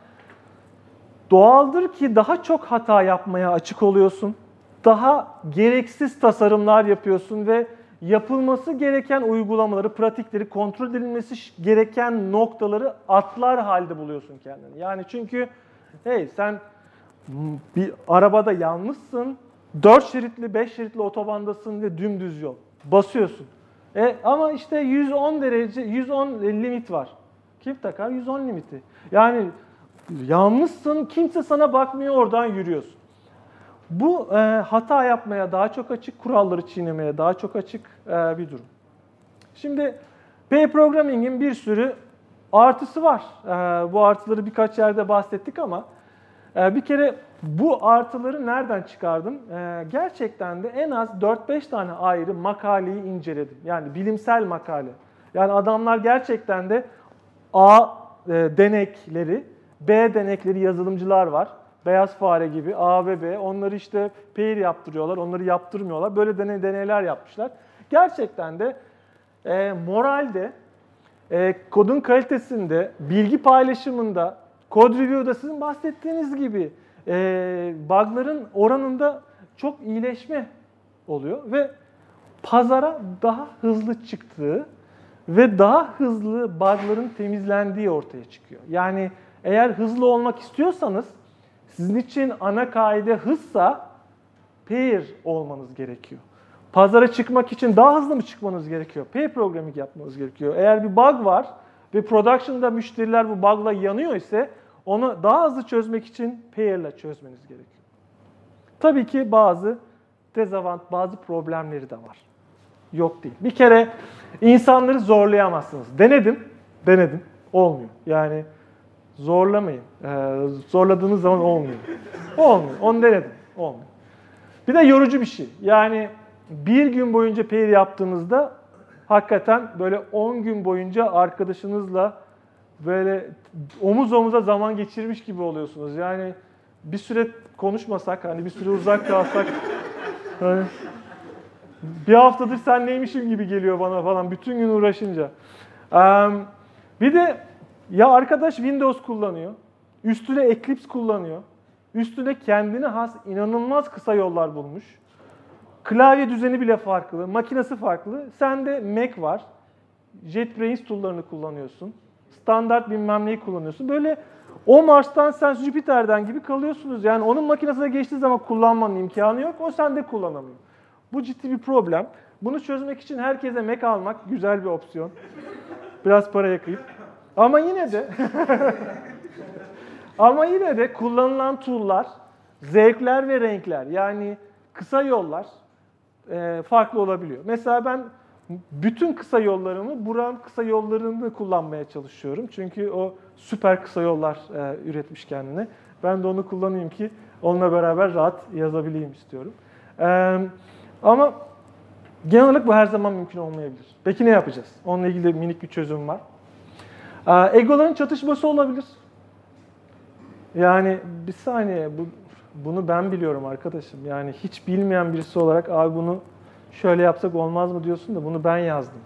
Speaker 1: doğaldır ki daha çok hata yapmaya açık oluyorsun. Daha gereksiz tasarımlar yapıyorsun ve yapılması gereken uygulamaları, pratikleri, kontrol edilmesi gereken noktaları atlar halde buluyorsun kendini. Yani çünkü hey sen bir arabada yalnızsın, 4 şeritli, 5 şeritli otobandasın ve dümdüz yol. Basıyorsun. E, ama işte 110 derece, 110 limit var. Kim takar? 110 limiti. Yani yalnızsın, kimse sana bakmıyor, oradan yürüyorsun. Bu e, hata yapmaya daha çok açık, kuralları çiğnemeye daha çok açık e, bir durum. Şimdi P programming'in bir sürü artısı var. E, bu artıları birkaç yerde bahsettik ama e, bir kere bu artıları nereden çıkardım? E, gerçekten de en az 4-5 tane ayrı makaleyi inceledim. Yani bilimsel makale. Yani adamlar gerçekten de A e, denekleri, B denekleri yazılımcılar var. Beyaz fare gibi A ve B. Onları işte pair yaptırıyorlar, onları yaptırmıyorlar. Böyle deney, deneyler yapmışlar. Gerçekten de e, moralde, e, kodun kalitesinde, bilgi paylaşımında, kod review'da sizin bahsettiğiniz gibi e, bug'ların oranında çok iyileşme oluyor ve pazara daha hızlı çıktığı ve daha hızlı bug'ların temizlendiği ortaya çıkıyor. Yani eğer hızlı olmak istiyorsanız sizin için ana kaide hızsa pair olmanız gerekiyor. Pazara çıkmak için daha hızlı mı çıkmanız gerekiyor? Pair programming yapmanız gerekiyor. Eğer bir bug var ve production'da müşteriler bu bug'la yanıyor ise onu daha hızlı çözmek için pair'la çözmeniz gerekiyor. Tabii ki bazı dezavant, bazı problemleri de var. Yok değil. Bir kere insanları zorlayamazsınız. Denedim, denedim. Olmuyor. Yani zorlamayın. Ee, zorladığınız zaman olmuyor. Olmuyor. Onu denedim. Olmuyor. Bir de yorucu bir şey. Yani bir gün boyunca pair yaptığınızda hakikaten böyle 10 gün boyunca arkadaşınızla böyle omuz omuza zaman geçirmiş gibi oluyorsunuz. Yani bir süre konuşmasak, hani bir süre uzak kalsak hani bir haftadır sen neymişim gibi geliyor bana falan bütün gün uğraşınca. Bir de ya arkadaş Windows kullanıyor, üstüne Eclipse kullanıyor, üstüne kendine has inanılmaz kısa yollar bulmuş. Klavye düzeni bile farklı, makinesi farklı. Sende Mac var, JetBrains tool'larını kullanıyorsun. Standart bilmem neyi kullanıyorsun. Böyle o Mars'tan sen Jüpiter'den gibi kalıyorsunuz. Yani onun makinesine geçtiği zaman kullanmanın imkanı yok. O sende kullanamıyor. Bu ciddi bir problem. Bunu çözmek için herkese Mac almak güzel bir opsiyon. Biraz para yakayıp. Ama yine de ama yine de kullanılan tool'lar, zevkler ve renkler yani kısa yollar e, farklı olabiliyor. Mesela ben bütün kısa yollarımı Buran kısa yollarını kullanmaya çalışıyorum. Çünkü o süper kısa yollar e, üretmiş kendine. Ben de onu kullanayım ki onunla beraber rahat yazabileyim istiyorum. E, ama genel olarak bu her zaman mümkün olmayabilir. Peki ne yapacağız? Onunla ilgili minik bir çözüm var. Egoların çatışması olabilir. Yani bir saniye bu, bunu ben biliyorum arkadaşım. Yani hiç bilmeyen birisi olarak abi bunu şöyle yapsak olmaz mı diyorsun da bunu ben yazdım.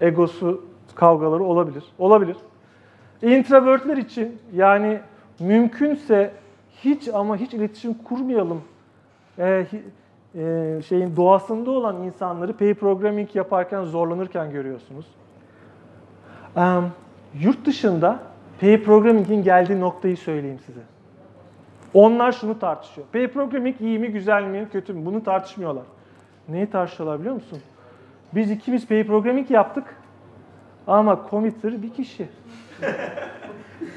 Speaker 1: Egosu kavgaları olabilir. Olabilir. Introvertler için yani mümkünse hiç ama hiç iletişim kurmayalım e, e, şeyin doğasında olan insanları pay programming yaparken zorlanırken görüyorsunuz. Um, yurt dışında pay programming'in geldiği noktayı söyleyeyim size. Onlar şunu tartışıyor. Pay programming iyi mi, güzel mi, kötü mü? Bunu tartışmıyorlar. Neyi tartışıyorlar biliyor musun? Biz ikimiz pay programming yaptık ama committer bir kişi.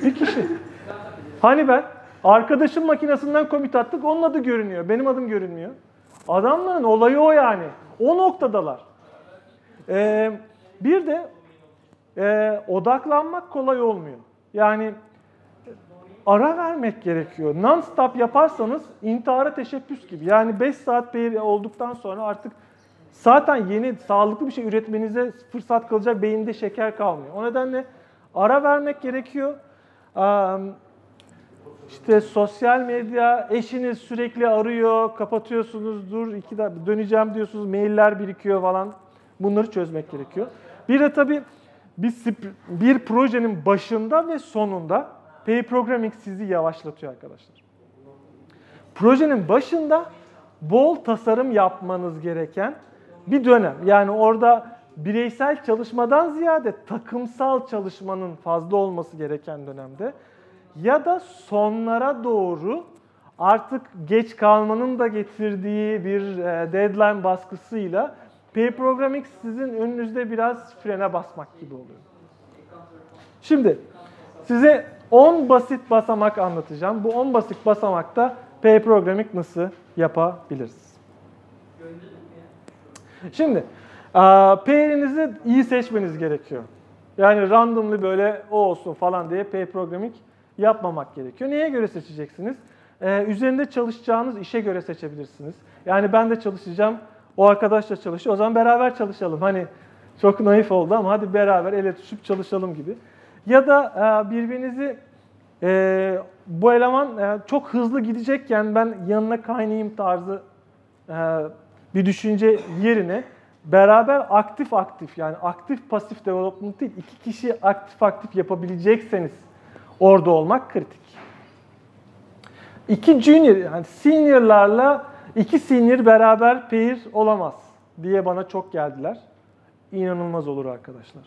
Speaker 1: bir kişi. Hani ben arkadaşım makinesinden commit attık onun adı görünüyor. Benim adım görünmüyor. Adamların olayı o yani. O noktadalar. Ee, bir de e, odaklanmak kolay olmuyor. Yani ara vermek gerekiyor. Non-stop yaparsanız intihara teşebbüs gibi. Yani 5 saat beyin olduktan sonra artık zaten yeni sağlıklı bir şey üretmenize fırsat kalacak beyinde şeker kalmıyor. O nedenle ara vermek gerekiyor. İşte sosyal medya, eşiniz sürekli arıyor, kapatıyorsunuz, dur iki dakika döneceğim diyorsunuz, mailler birikiyor falan. Bunları çözmek gerekiyor. Bir de tabii bir, bir projenin başında ve sonunda Pay Programming sizi yavaşlatıyor arkadaşlar. Projenin başında bol tasarım yapmanız gereken bir dönem. Yani orada bireysel çalışmadan ziyade takımsal çalışmanın fazla olması gereken dönemde ya da sonlara doğru artık geç kalmanın da getirdiği bir e, deadline baskısıyla Pay Programming sizin önünüzde biraz frene basmak gibi oluyor. Şimdi size 10 basit basamak anlatacağım. Bu 10 basit basamakta Pay Programming nasıl yapabiliriz? Şimdi pair'inizi iyi seçmeniz gerekiyor. Yani randomly böyle o olsun falan diye Pay Programming yapmamak gerekiyor. Neye göre seçeceksiniz? Ee, üzerinde çalışacağınız işe göre seçebilirsiniz. Yani ben de çalışacağım, o arkadaşla çalışıyor. O zaman beraber çalışalım. Hani çok naif oldu ama hadi beraber ele tutuşup çalışalım gibi. Ya da e, birbirinizi e, bu eleman e, çok hızlı gidecekken ben yanına kaynayayım tarzı e, bir düşünce yerine beraber aktif aktif yani aktif pasif development değil iki kişi aktif aktif yapabilecekseniz orada olmak kritik. İki junior yani seniorlarla iki senior beraber pair olamaz diye bana çok geldiler. İnanılmaz olur arkadaşlar.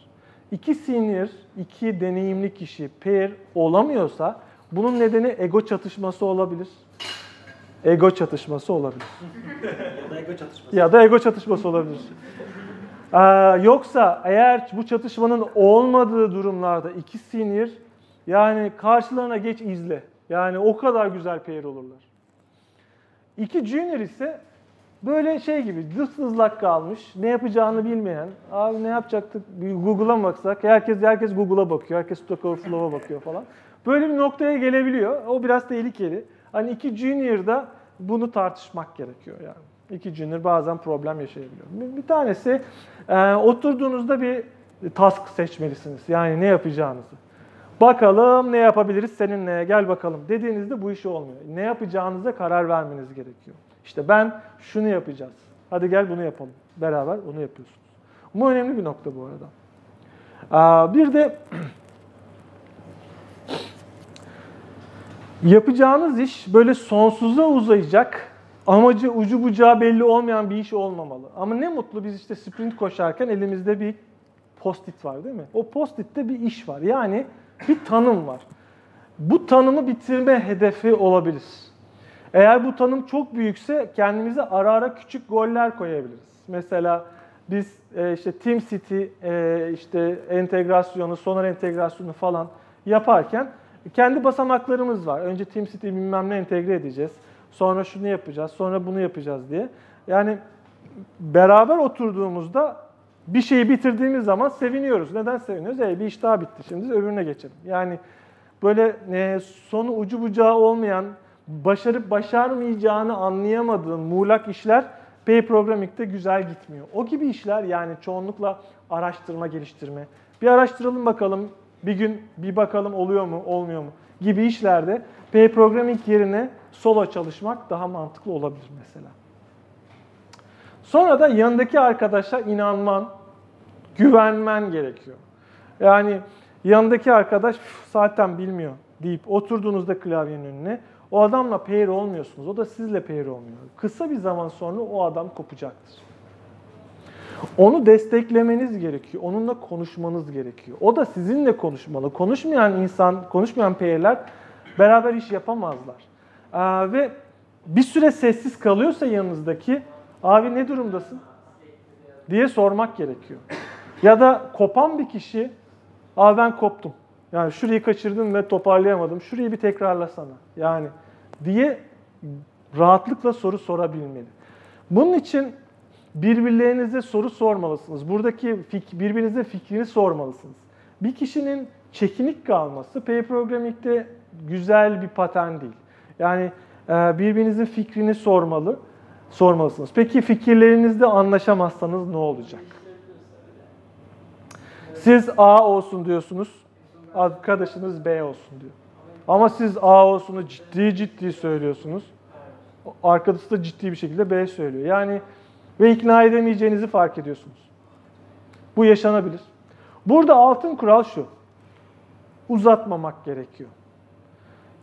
Speaker 1: İki senior, iki deneyimli kişi pair olamıyorsa bunun nedeni ego çatışması olabilir. Ego çatışması olabilir.
Speaker 2: ya da ego çatışması.
Speaker 1: Ya da ego çatışması olabilir. Ee, yoksa eğer bu çatışmanın olmadığı durumlarda iki senior yani karşılarına geç izle. Yani o kadar güzel pair olurlar. İki junior ise böyle şey gibi dısızlak kalmış, ne yapacağını bilmeyen, abi ne yapacaktık Google'a baksak, herkes herkes Google'a bakıyor, herkes Stack Overflow'a bakıyor falan. Böyle bir noktaya gelebiliyor. O biraz tehlikeli. Hani iki junior'da bunu tartışmak gerekiyor yani. İki junior bazen problem yaşayabiliyor. Bir, bir tanesi e, oturduğunuzda bir task seçmelisiniz. Yani ne yapacağınızı. Bakalım ne yapabiliriz seninle gel bakalım dediğinizde bu iş olmuyor. Ne yapacağınıza karar vermeniz gerekiyor. İşte ben şunu yapacağız. Hadi gel bunu yapalım. Beraber onu yapıyorsunuz. Bu önemli bir nokta bu arada. Bir de yapacağınız iş böyle sonsuza uzayacak amacı ucu bucağı belli olmayan bir iş olmamalı. Ama ne mutlu biz işte sprint koşarken elimizde bir post-it var değil mi? O post-it'te bir iş var. Yani bir tanım var. Bu tanımı bitirme hedefi olabilir. Eğer bu tanım çok büyükse kendimize ara ara küçük goller koyabiliriz. Mesela biz e, işte Team City e, işte entegrasyonu, sonar entegrasyonu falan yaparken kendi basamaklarımız var. Önce Team City bilmem ne entegre edeceğiz. Sonra şunu yapacağız, sonra bunu yapacağız diye. Yani beraber oturduğumuzda bir şeyi bitirdiğimiz zaman seviniyoruz. Neden seviniyoruz? E, bir iş daha bitti. Şimdi öbürüne geçelim. Yani böyle e, sonu ucu bucağı olmayan, başarıp başarmayacağını anlayamadığın muğlak işler Pay Programming'de güzel gitmiyor. O gibi işler yani çoğunlukla araştırma, geliştirme. Bir araştıralım bakalım, bir gün bir bakalım oluyor mu, olmuyor mu gibi işlerde Pay Programming yerine solo çalışmak daha mantıklı olabilir mesela. Sonra da yanındaki arkadaşa inanman, güvenmen gerekiyor. Yani Yanındaki arkadaş "Üf, zaten bilmiyor deyip oturduğunuzda klavyenin önüne o adamla pair olmuyorsunuz. O da sizle pair olmuyor. Kısa bir zaman sonra o adam kopacaktır. Onu desteklemeniz gerekiyor. Onunla konuşmanız gerekiyor. O da sizinle konuşmalı. Konuşmayan insan, konuşmayan pairler beraber iş yapamazlar. Aa, ve bir süre sessiz kalıyorsa yanınızdaki, abi ne durumdasın? diye sormak gerekiyor. Ya da kopan bir kişi, abi ben koptum. Yani şurayı kaçırdım ve toparlayamadım. Şurayı bir tekrarlasana. Yani diye rahatlıkla soru sorabilmeli. Bunun için birbirlerinize soru sormalısınız. Buradaki fik- birbirinize fikrini sormalısınız. Bir kişinin çekinik kalması pair programming'de güzel bir patern değil. Yani e, birbirinizin fikrini sormalı, sormalısınız. Peki fikirlerinizde anlaşamazsanız ne olacak? Siz A olsun diyorsunuz, arkadaşınız B olsun diyor. Ama siz A olsunu ciddi ciddi söylüyorsunuz. Arkadaşı da ciddi bir şekilde B söylüyor. Yani ve ikna edemeyeceğinizi fark ediyorsunuz. Bu yaşanabilir. Burada altın kural şu. Uzatmamak gerekiyor.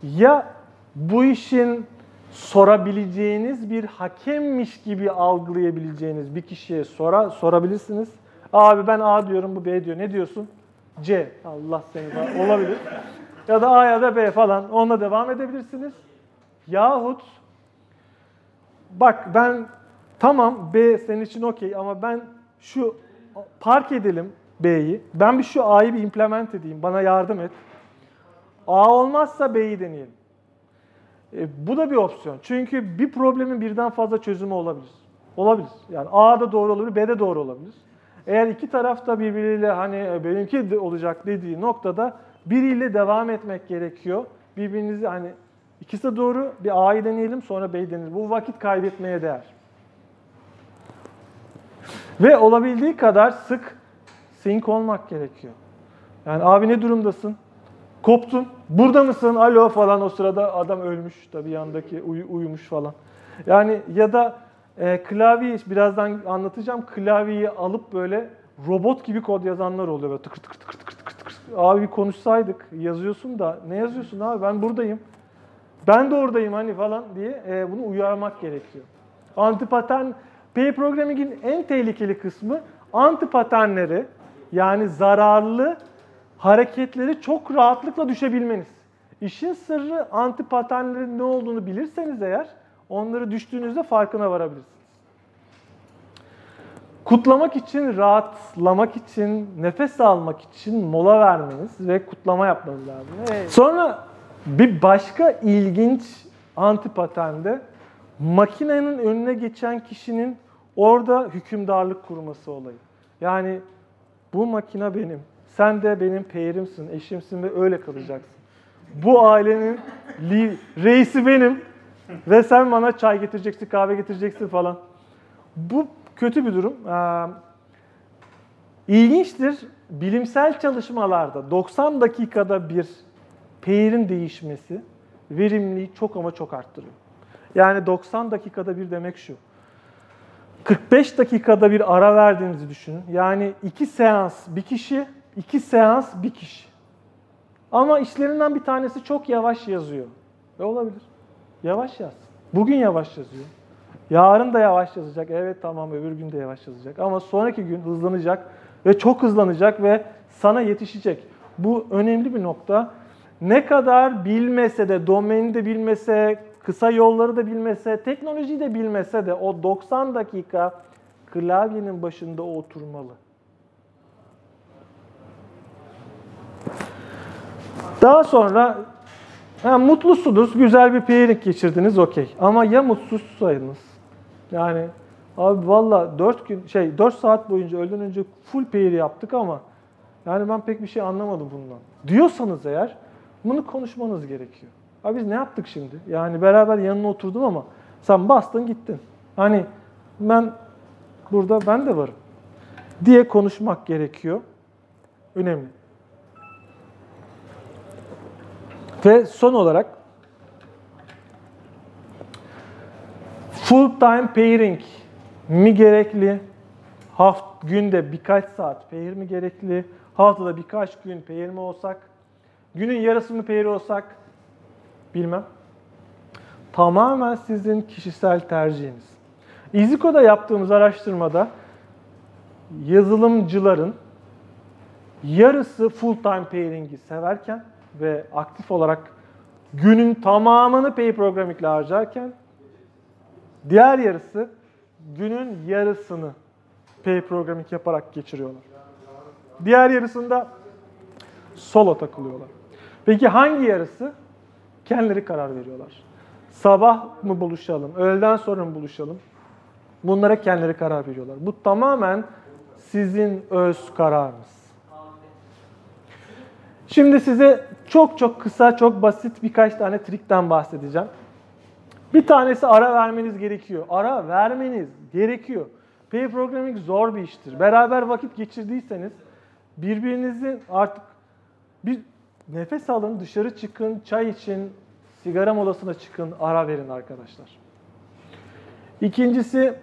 Speaker 1: Ya bu işin sorabileceğiniz bir hakemmiş gibi algılayabileceğiniz bir kişiye sora, sorabilirsiniz. Abi ben A diyorum bu B diyor. Ne diyorsun? C. Allah seni var. Olabilir. Ya da A ya da B falan. Onunla devam edebilirsiniz. Yahut bak ben tamam B senin için okey ama ben şu park edelim B'yi. Ben bir şu A'yı bir implement edeyim. Bana yardım et. A olmazsa B'yi deneyelim. E, bu da bir opsiyon. Çünkü bir problemin birden fazla çözümü olabilir. Olabilir. Yani A da doğru olabilir, B de doğru olabilir. Eğer iki taraf da birbiriyle hani "E, benimki de olacak dediği noktada biriyle devam etmek gerekiyor. Birbirinizi hani ikisi de doğru bir A'yı deneyelim sonra B'yi deneyelim. Bu vakit kaybetmeye değer. Ve olabildiği kadar sık sync olmak gerekiyor. Yani abi ne durumdasın? Koptun. Burada mısın? Alo falan o sırada adam ölmüş tabii yandaki uyu- uyumuş falan. Yani ya da e, klavyeyi birazdan anlatacağım. Klavyeyi alıp böyle robot gibi kod yazanlar oluyor. Böyle tıkır tıkır tıkır tıkır tıkır tıkır. Abi konuşsaydık yazıyorsun da ne yazıyorsun abi ben buradayım. Ben de oradayım hani falan diye e, bunu uyarmak gerekiyor. Antipatern, pair programming'in en tehlikeli kısmı antipaternleri yani zararlı hareketleri çok rahatlıkla düşebilmeniz. İşin sırrı antipaternlerin ne olduğunu bilirseniz eğer onları düştüğünüzde farkına varabilirsiniz. Kutlamak için, rahatlamak için, nefes almak için mola vermeniz ve kutlama yapmanız lazım. Hey. Sonra bir başka ilginç antipatende makinenin önüne geçen kişinin orada hükümdarlık kurması olayı. Yani bu makine benim. Sen de benim peyrimsin, eşimsin ve öyle kalacaksın. Bu ailenin reisi benim ve sen bana çay getireceksin, kahve getireceksin falan. Bu kötü bir durum. Ee, İlginçtir. Bilimsel çalışmalarda 90 dakikada bir peyrin değişmesi verimliliği çok ama çok arttırıyor. Yani 90 dakikada bir demek şu. 45 dakikada bir ara verdiğinizi düşünün. Yani iki seans bir kişi, iki seans bir kişi. Ama işlerinden bir tanesi çok yavaş yazıyor. Ve olabilir. Yavaş yaz. Bugün yavaş yazıyor. Yarın da yavaş yazacak. Evet tamam öbür gün de yavaş yazacak. Ama sonraki gün hızlanacak ve çok hızlanacak ve sana yetişecek. Bu önemli bir nokta. Ne kadar bilmese de, domeni de bilmese, kısa yolları da bilmese, teknolojiyi de bilmese de o 90 dakika klavyenin başında oturmalı. Daha sonra ha, mutlusunuz, güzel bir pairing geçirdiniz okey. Ama ya mutsuzsaydınız? Yani abi valla 4 gün şey 4 saat boyunca öğleden önce full pair yaptık ama yani ben pek bir şey anlamadım bundan. Diyorsanız eğer bunu konuşmanız gerekiyor. Abi biz ne yaptık şimdi? Yani beraber yanına oturdum ama sen bastın gittin. Hani ben burada ben de varım diye konuşmak gerekiyor. Önemli. Ve son olarak full time pairing mi gerekli? Haft günde birkaç saat pair mi gerekli? Haftada birkaç gün pair mi olsak? Günün yarısı mı pair olsak? Bilmem. Tamamen sizin kişisel tercihiniz. EasyCode'da yaptığımız araştırmada yazılımcıların yarısı full time pairing'i severken ve aktif olarak günün tamamını pair programming ile harcarken diğer yarısı günün yarısını pair programming yaparak geçiriyorlar. Diğer yarısında solo takılıyorlar. Peki hangi yarısı? Kendileri karar veriyorlar. Sabah mı buluşalım, öğleden sonra mı buluşalım? Bunlara kendileri karar veriyorlar. Bu tamamen sizin öz kararınız. Şimdi size çok çok kısa, çok basit birkaç tane trikten bahsedeceğim. Bir tanesi ara vermeniz gerekiyor. Ara vermeniz gerekiyor. Pair programming zor bir iştir. Beraber vakit geçirdiyseniz birbirinizin artık bir nefes alın, dışarı çıkın, çay için, sigara molasına çıkın, ara verin arkadaşlar. İkincisi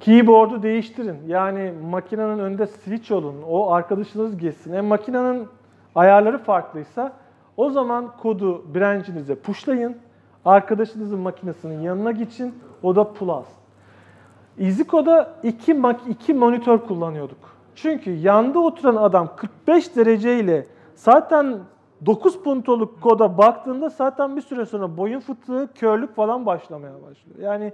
Speaker 1: keyboard'u değiştirin. Yani makinenin önünde switch olun. O arkadaşınız geçsin. E, makinenin ayarları farklıysa o zaman kodu branch'inize pushlayın. Arkadaşınızın makinesinin yanına geçin. O da pull alsın. EasyCode'da iki, iki monitör kullanıyorduk. Çünkü yanda oturan adam 45 dereceyle zaten 9 puntoluk koda baktığında zaten bir süre sonra boyun fıtığı, körlük falan başlamaya başlıyor. Yani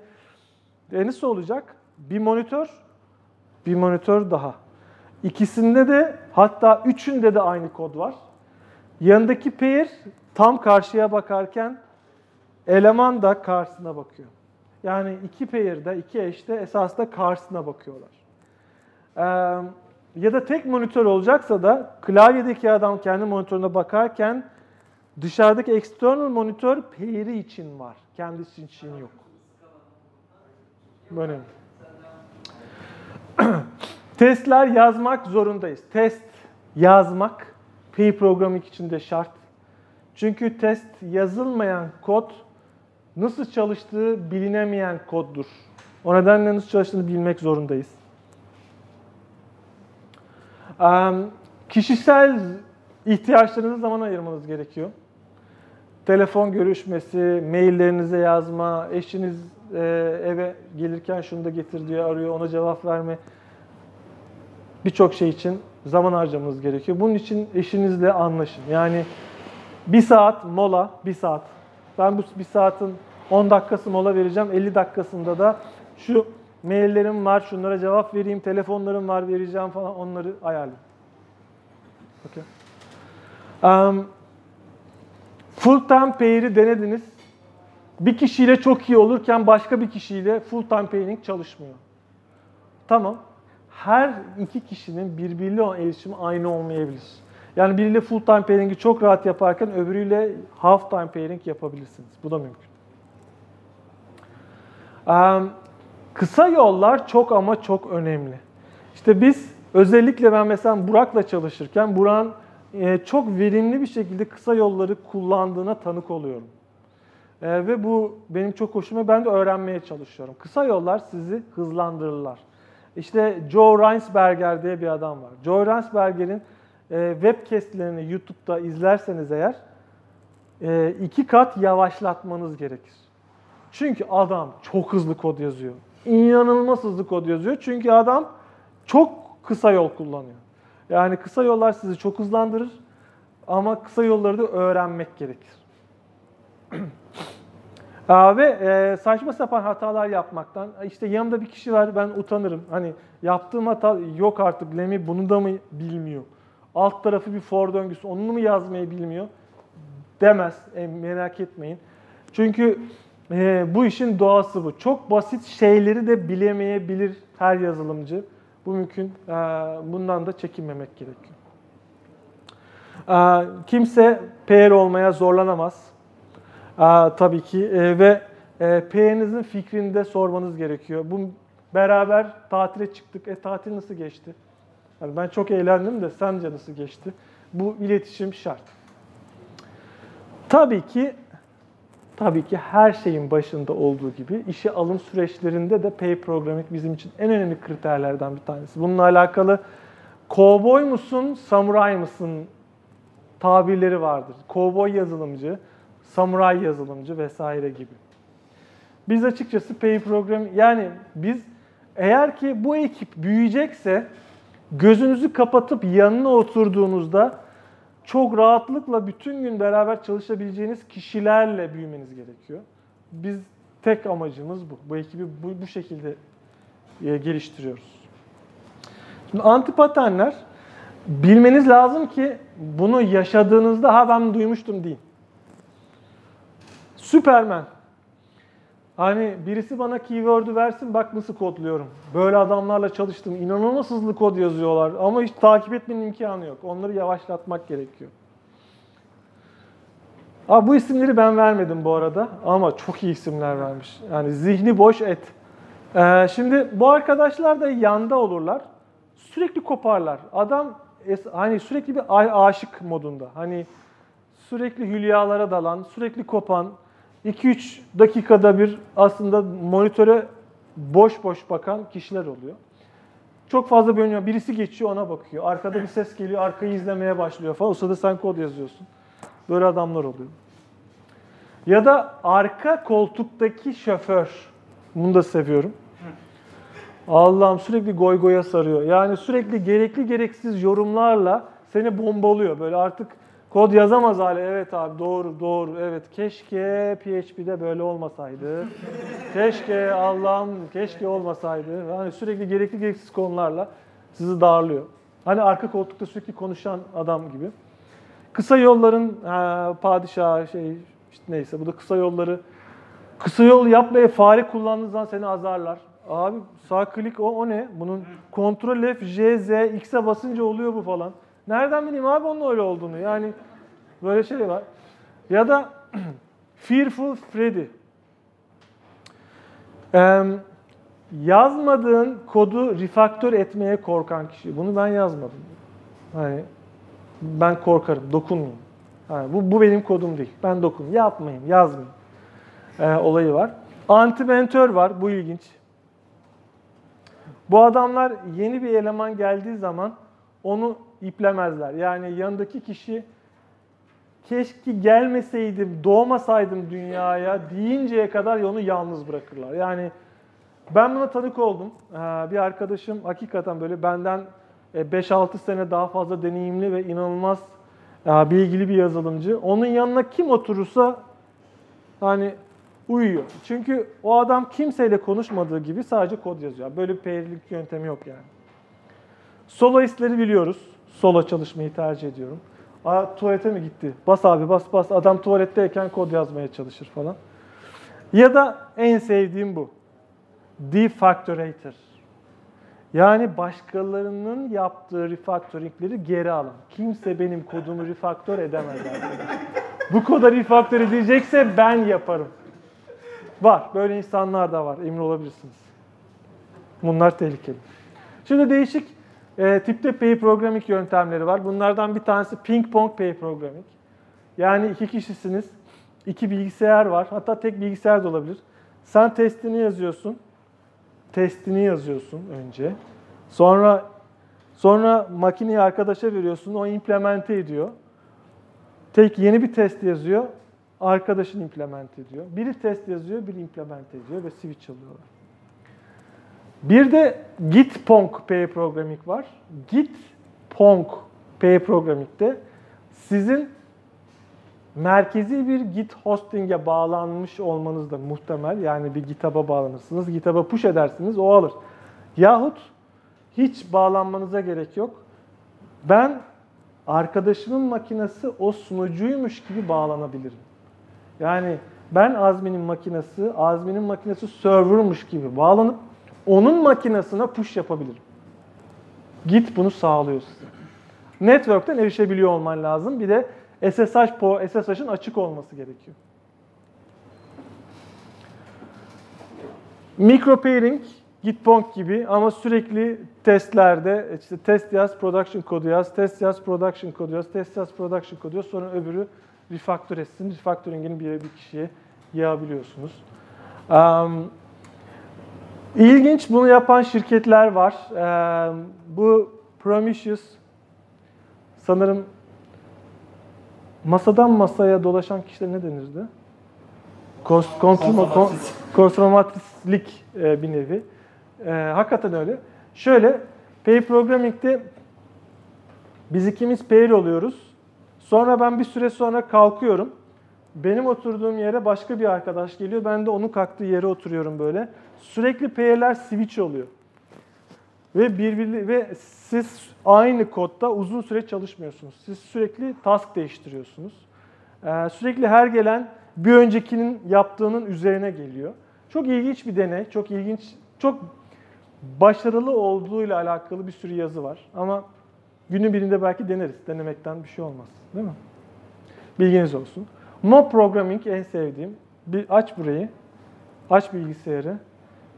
Speaker 1: e nasıl olacak? Bir monitör, bir monitör daha. İkisinde de hatta üçünde de aynı kod var. Yanındaki pair tam karşıya bakarken eleman da karşısına bakıyor. Yani iki pair'de, iki eşte esasında karşısına bakıyorlar. Ee, ya da tek monitör olacaksa da klavyedeki adam kendi monitörüne bakarken dışarıdaki external monitör pair'i için var. Kendisi için yok. Önemli. Testler yazmak zorundayız. Test yazmak pair programming için de şart. Çünkü test yazılmayan kod nasıl çalıştığı bilinemeyen koddur. O nedenle nasıl çalıştığını bilmek zorundayız. Em, Kişisel ihtiyaçlarınızı zaman ayırmanız gerekiyor. Telefon görüşmesi, maillerinize yazma, eşiniz e, eve gelirken şunu da getir diye arıyor, ona cevap verme. Birçok şey için zaman harcamanız gerekiyor. Bunun için eşinizle anlaşın. Yani bir saat mola, bir saat. Ben bu bir saatin 10 dakikası mola vereceğim. 50 dakikasında da şu maillerim var, şunlara cevap vereyim, telefonlarım var vereceğim falan onları ayarlayın. Okay. Um, full time pair'i denediniz. Bir kişiyle çok iyi olurken başka bir kişiyle full time pairing çalışmıyor. Tamam. Her iki kişinin birbiriyle olan iletişimi aynı olmayabilir. Yani biriyle full time pairing'i çok rahat yaparken öbürüyle half time pairing yapabilirsiniz. Bu da mümkün. Um, kısa yollar çok ama çok önemli. İşte biz özellikle ben mesela Burak'la çalışırken Burak'ın e, çok verimli bir şekilde kısa yolları kullandığına tanık oluyorum. E, ve bu benim çok hoşuma. Ben de öğrenmeye çalışıyorum. Kısa yollar sizi hızlandırırlar. İşte Joe Reinsberger diye bir adam var. Joe Reinsberger'in e, webcastlerini YouTube'da izlerseniz eğer e, iki kat yavaşlatmanız gerekir. Çünkü adam çok hızlı kod yazıyor. İnanılmaz hızlı kod yazıyor. Çünkü adam çok kısa yol kullanıyor. Yani kısa yollar sizi çok hızlandırır ama kısa yolları da öğrenmek gerekir. Ve saçma sapan hatalar yapmaktan, işte yanımda bir kişi var ben utanırım. Hani yaptığım hata yok artık Lemi bunu da mı bilmiyor? Alt tarafı bir for döngüsü onu mu yazmayı bilmiyor? Demez, e, merak etmeyin. Çünkü e, bu işin doğası bu. Çok basit şeyleri de bilemeyebilir her yazılımcı. Bu mümkün. E, bundan da çekinmemek gerekiyor. E, kimse PR olmaya zorlanamaz. E, tabii ki e, ve e, PR'nizin fikrini de sormanız gerekiyor. Bu beraber tatile çıktık. E tatil nasıl geçti? Yani ben çok eğlendim de sence nasıl geçti? Bu iletişim şart. Tabii ki tabii ki her şeyin başında olduğu gibi işe alım süreçlerinde de pay programming bizim için en önemli kriterlerden bir tanesi. Bununla alakalı kovboy musun, samuray mısın tabirleri vardır. Kovboy yazılımcı, samuray yazılımcı vesaire gibi. Biz açıkçası pay program yani biz eğer ki bu ekip büyüyecekse gözünüzü kapatıp yanına oturduğunuzda çok rahatlıkla bütün gün beraber çalışabileceğiniz kişilerle büyümeniz gerekiyor. Biz tek amacımız bu. Bu ekibi bu, bu şekilde e, geliştiriyoruz. Şimdi antipatenler bilmeniz lazım ki bunu yaşadığınızda ha ben duymuştum deyin. Superman. Hani birisi bana keyword'ü versin bak nasıl kodluyorum. Böyle adamlarla çalıştım. İnanılmaz hızlı kod yazıyorlar ama hiç takip etmenin imkanı yok. Onları yavaşlatmak gerekiyor. Aa, bu isimleri ben vermedim bu arada ama çok iyi isimler vermiş. Yani zihni boş et. Ee, şimdi bu arkadaşlar da yanda olurlar. Sürekli koparlar. Adam hani sürekli bir aşık modunda. Hani sürekli hülyalara dalan, sürekli kopan, 2-3 dakikada bir aslında monitöre boş boş bakan kişiler oluyor. Çok fazla bölünüyor. Birisi geçiyor ona bakıyor. Arkada bir ses geliyor, arkayı izlemeye başlıyor falan. O sırada sen kod yazıyorsun. Böyle adamlar oluyor. Ya da arka koltuktaki şoför. Bunu da seviyorum. Allah'ım sürekli goy goya sarıyor. Yani sürekli gerekli gereksiz yorumlarla seni bombalıyor. Böyle artık kod yazamaz hale. Evet abi doğru doğru. Evet keşke PHP'de böyle olmasaydı. keşke Allah'ım keşke olmasaydı. Yani sürekli gerekli gereksiz konularla sizi darlıyor. Hani arka koltukta sürekli konuşan adam gibi. Kısa yolların ha, padişahı şey işte neyse bu da kısa yolları kısa yol yapmaya fare kullandığın zaman seni azarlar. Abi sağ klik o, o ne? Bunun kontrol F, J, Z, X'e basınca oluyor bu falan. Nereden bileyim abi onun öyle olduğunu? Yani böyle şey var. Ya da Fearful Freddy. Ee, yazmadığın kodu refaktör etmeye korkan kişi. Bunu ben yazmadım. Hani ben korkarım, dokunmayayım. Yani bu, bu benim kodum değil. Ben dokunmayayım, yapmayayım, yazmayayım. Ee, olayı var. Anti-mentör var, bu ilginç. Bu adamlar yeni bir eleman geldiği zaman onu iplemezler. Yani yanındaki kişi keşke gelmeseydim, doğmasaydım dünyaya deyinceye kadar onu yalnız bırakırlar. Yani ben buna tanık oldum. Ee, Bir arkadaşım hakikaten böyle benden e, 5-6 sene daha fazla deneyimli ve inanılmaz e, bilgili bir yazılımcı. Onun yanına kim oturursa hani uyuyor. Çünkü o adam kimseyle konuşmadığı gibi sadece kod yazıyor. Böyle bir perilik yöntemi yok yani. Soloistleri biliyoruz. Solo çalışmayı tercih ediyorum. Aa, tuvalete mi gitti? Bas abi bas bas. Adam tuvaletteyken kod yazmaya çalışır falan. Ya da en sevdiğim bu. Defactorator. Yani başkalarının yaptığı refactoringleri geri alan. Kimse benim kodumu refaktör edemez. Bu koda refaktör edilecekse ben yaparım. Var. Böyle insanlar da var. Emin olabilirsiniz. Bunlar tehlikeli. Şimdi değişik e, tipte pair programming yöntemleri var. Bunlardan bir tanesi ping pong pair programming. Yani iki kişisiniz, iki bilgisayar var. Hatta tek bilgisayar da olabilir. Sen testini yazıyorsun. Testini yazıyorsun önce. Sonra sonra makineyi arkadaşa veriyorsun. O implemente ediyor. Tek yeni bir test yazıyor. Arkadaşın implement ediyor. Biri test yazıyor, biri implement ediyor ve switch alıyorlar. Bir de Git Pong pair programming var. Git Pong pair programming'de sizin merkezi bir Git hosting'e bağlanmış olmanız da muhtemel. Yani bir GitHub'a bağlanırsınız. GitHub'a push edersiniz, o alır. Yahut hiç bağlanmanıza gerek yok. Ben arkadaşımın makinesi o sunucuymuş gibi bağlanabilirim. Yani ben Azmi'nin makinesi, Azmi'nin makinesi server'mış gibi bağlanıp onun makinesine push yapabilirim. Git bunu sağlıyor size. Network'ten erişebiliyor olman lazım. Bir de SSH po SSH'ın açık olması gerekiyor. Micro pairing, Gitpong gibi ama sürekli testlerde işte test yaz, production kodu yaz, test yaz, production kodu yaz, test yaz, production kodu yaz. Sonra öbürü refaktör etsin. Refactoring'ini bir, bir kişiye yayabiliyorsunuz. Um, İlginç bunu yapan şirketler var. Um, bu Prometheus sanırım masadan masaya dolaşan kişilere ne denirdi? Konsomatrislik e, bir nevi. E, hakikaten öyle. Şöyle, pair programming'de biz ikimiz pair oluyoruz. Sonra ben bir süre sonra kalkıyorum. Benim oturduğum yere başka bir arkadaş geliyor. Ben de onun kalktığı yere oturuyorum böyle. Sürekli pair'ler switch oluyor. Ve birbirli ve siz aynı kodda uzun süre çalışmıyorsunuz. Siz sürekli task değiştiriyorsunuz. Ee, sürekli her gelen bir öncekinin yaptığının üzerine geliyor. Çok ilginç bir deney, çok ilginç, çok başarılı olduğuyla alakalı bir sürü yazı var. Ama günün birinde belki deneriz. Denemekten bir şey olmaz. Değil mi? Bilginiz olsun. Mob programming en sevdiğim. Bir aç burayı. Aç bilgisayarı.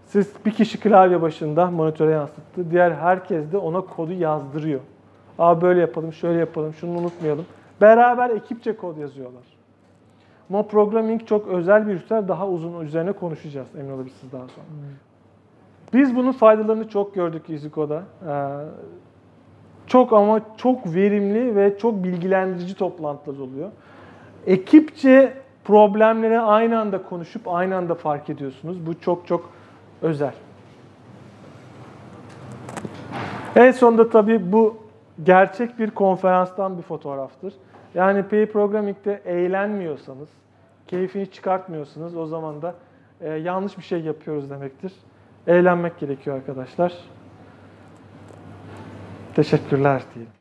Speaker 1: Siz bir kişi klavye başında monitöre yansıttı. Diğer herkes de ona kodu yazdırıyor. Aa böyle yapalım, şöyle yapalım, şunu unutmayalım. Beraber ekipçe kod yazıyorlar. Mob programming çok özel bir üstel. Daha uzun üzerine konuşacağız emin olabilirsiniz daha sonra. Biz bunun faydalarını çok gördük EasyCode'a. Ee, çok ama çok verimli ve çok bilgilendirici toplantılar oluyor. Ekipçe problemleri aynı anda konuşup aynı anda fark ediyorsunuz. Bu çok çok özel. En sonunda tabii bu gerçek bir konferanstan bir fotoğraftır. Yani Pair Programming'de eğlenmiyorsanız, keyfini çıkartmıyorsanız o zaman da e, yanlış bir şey yapıyoruz demektir. Eğlenmek gerekiyor arkadaşlar. Teşekkürler diyelim.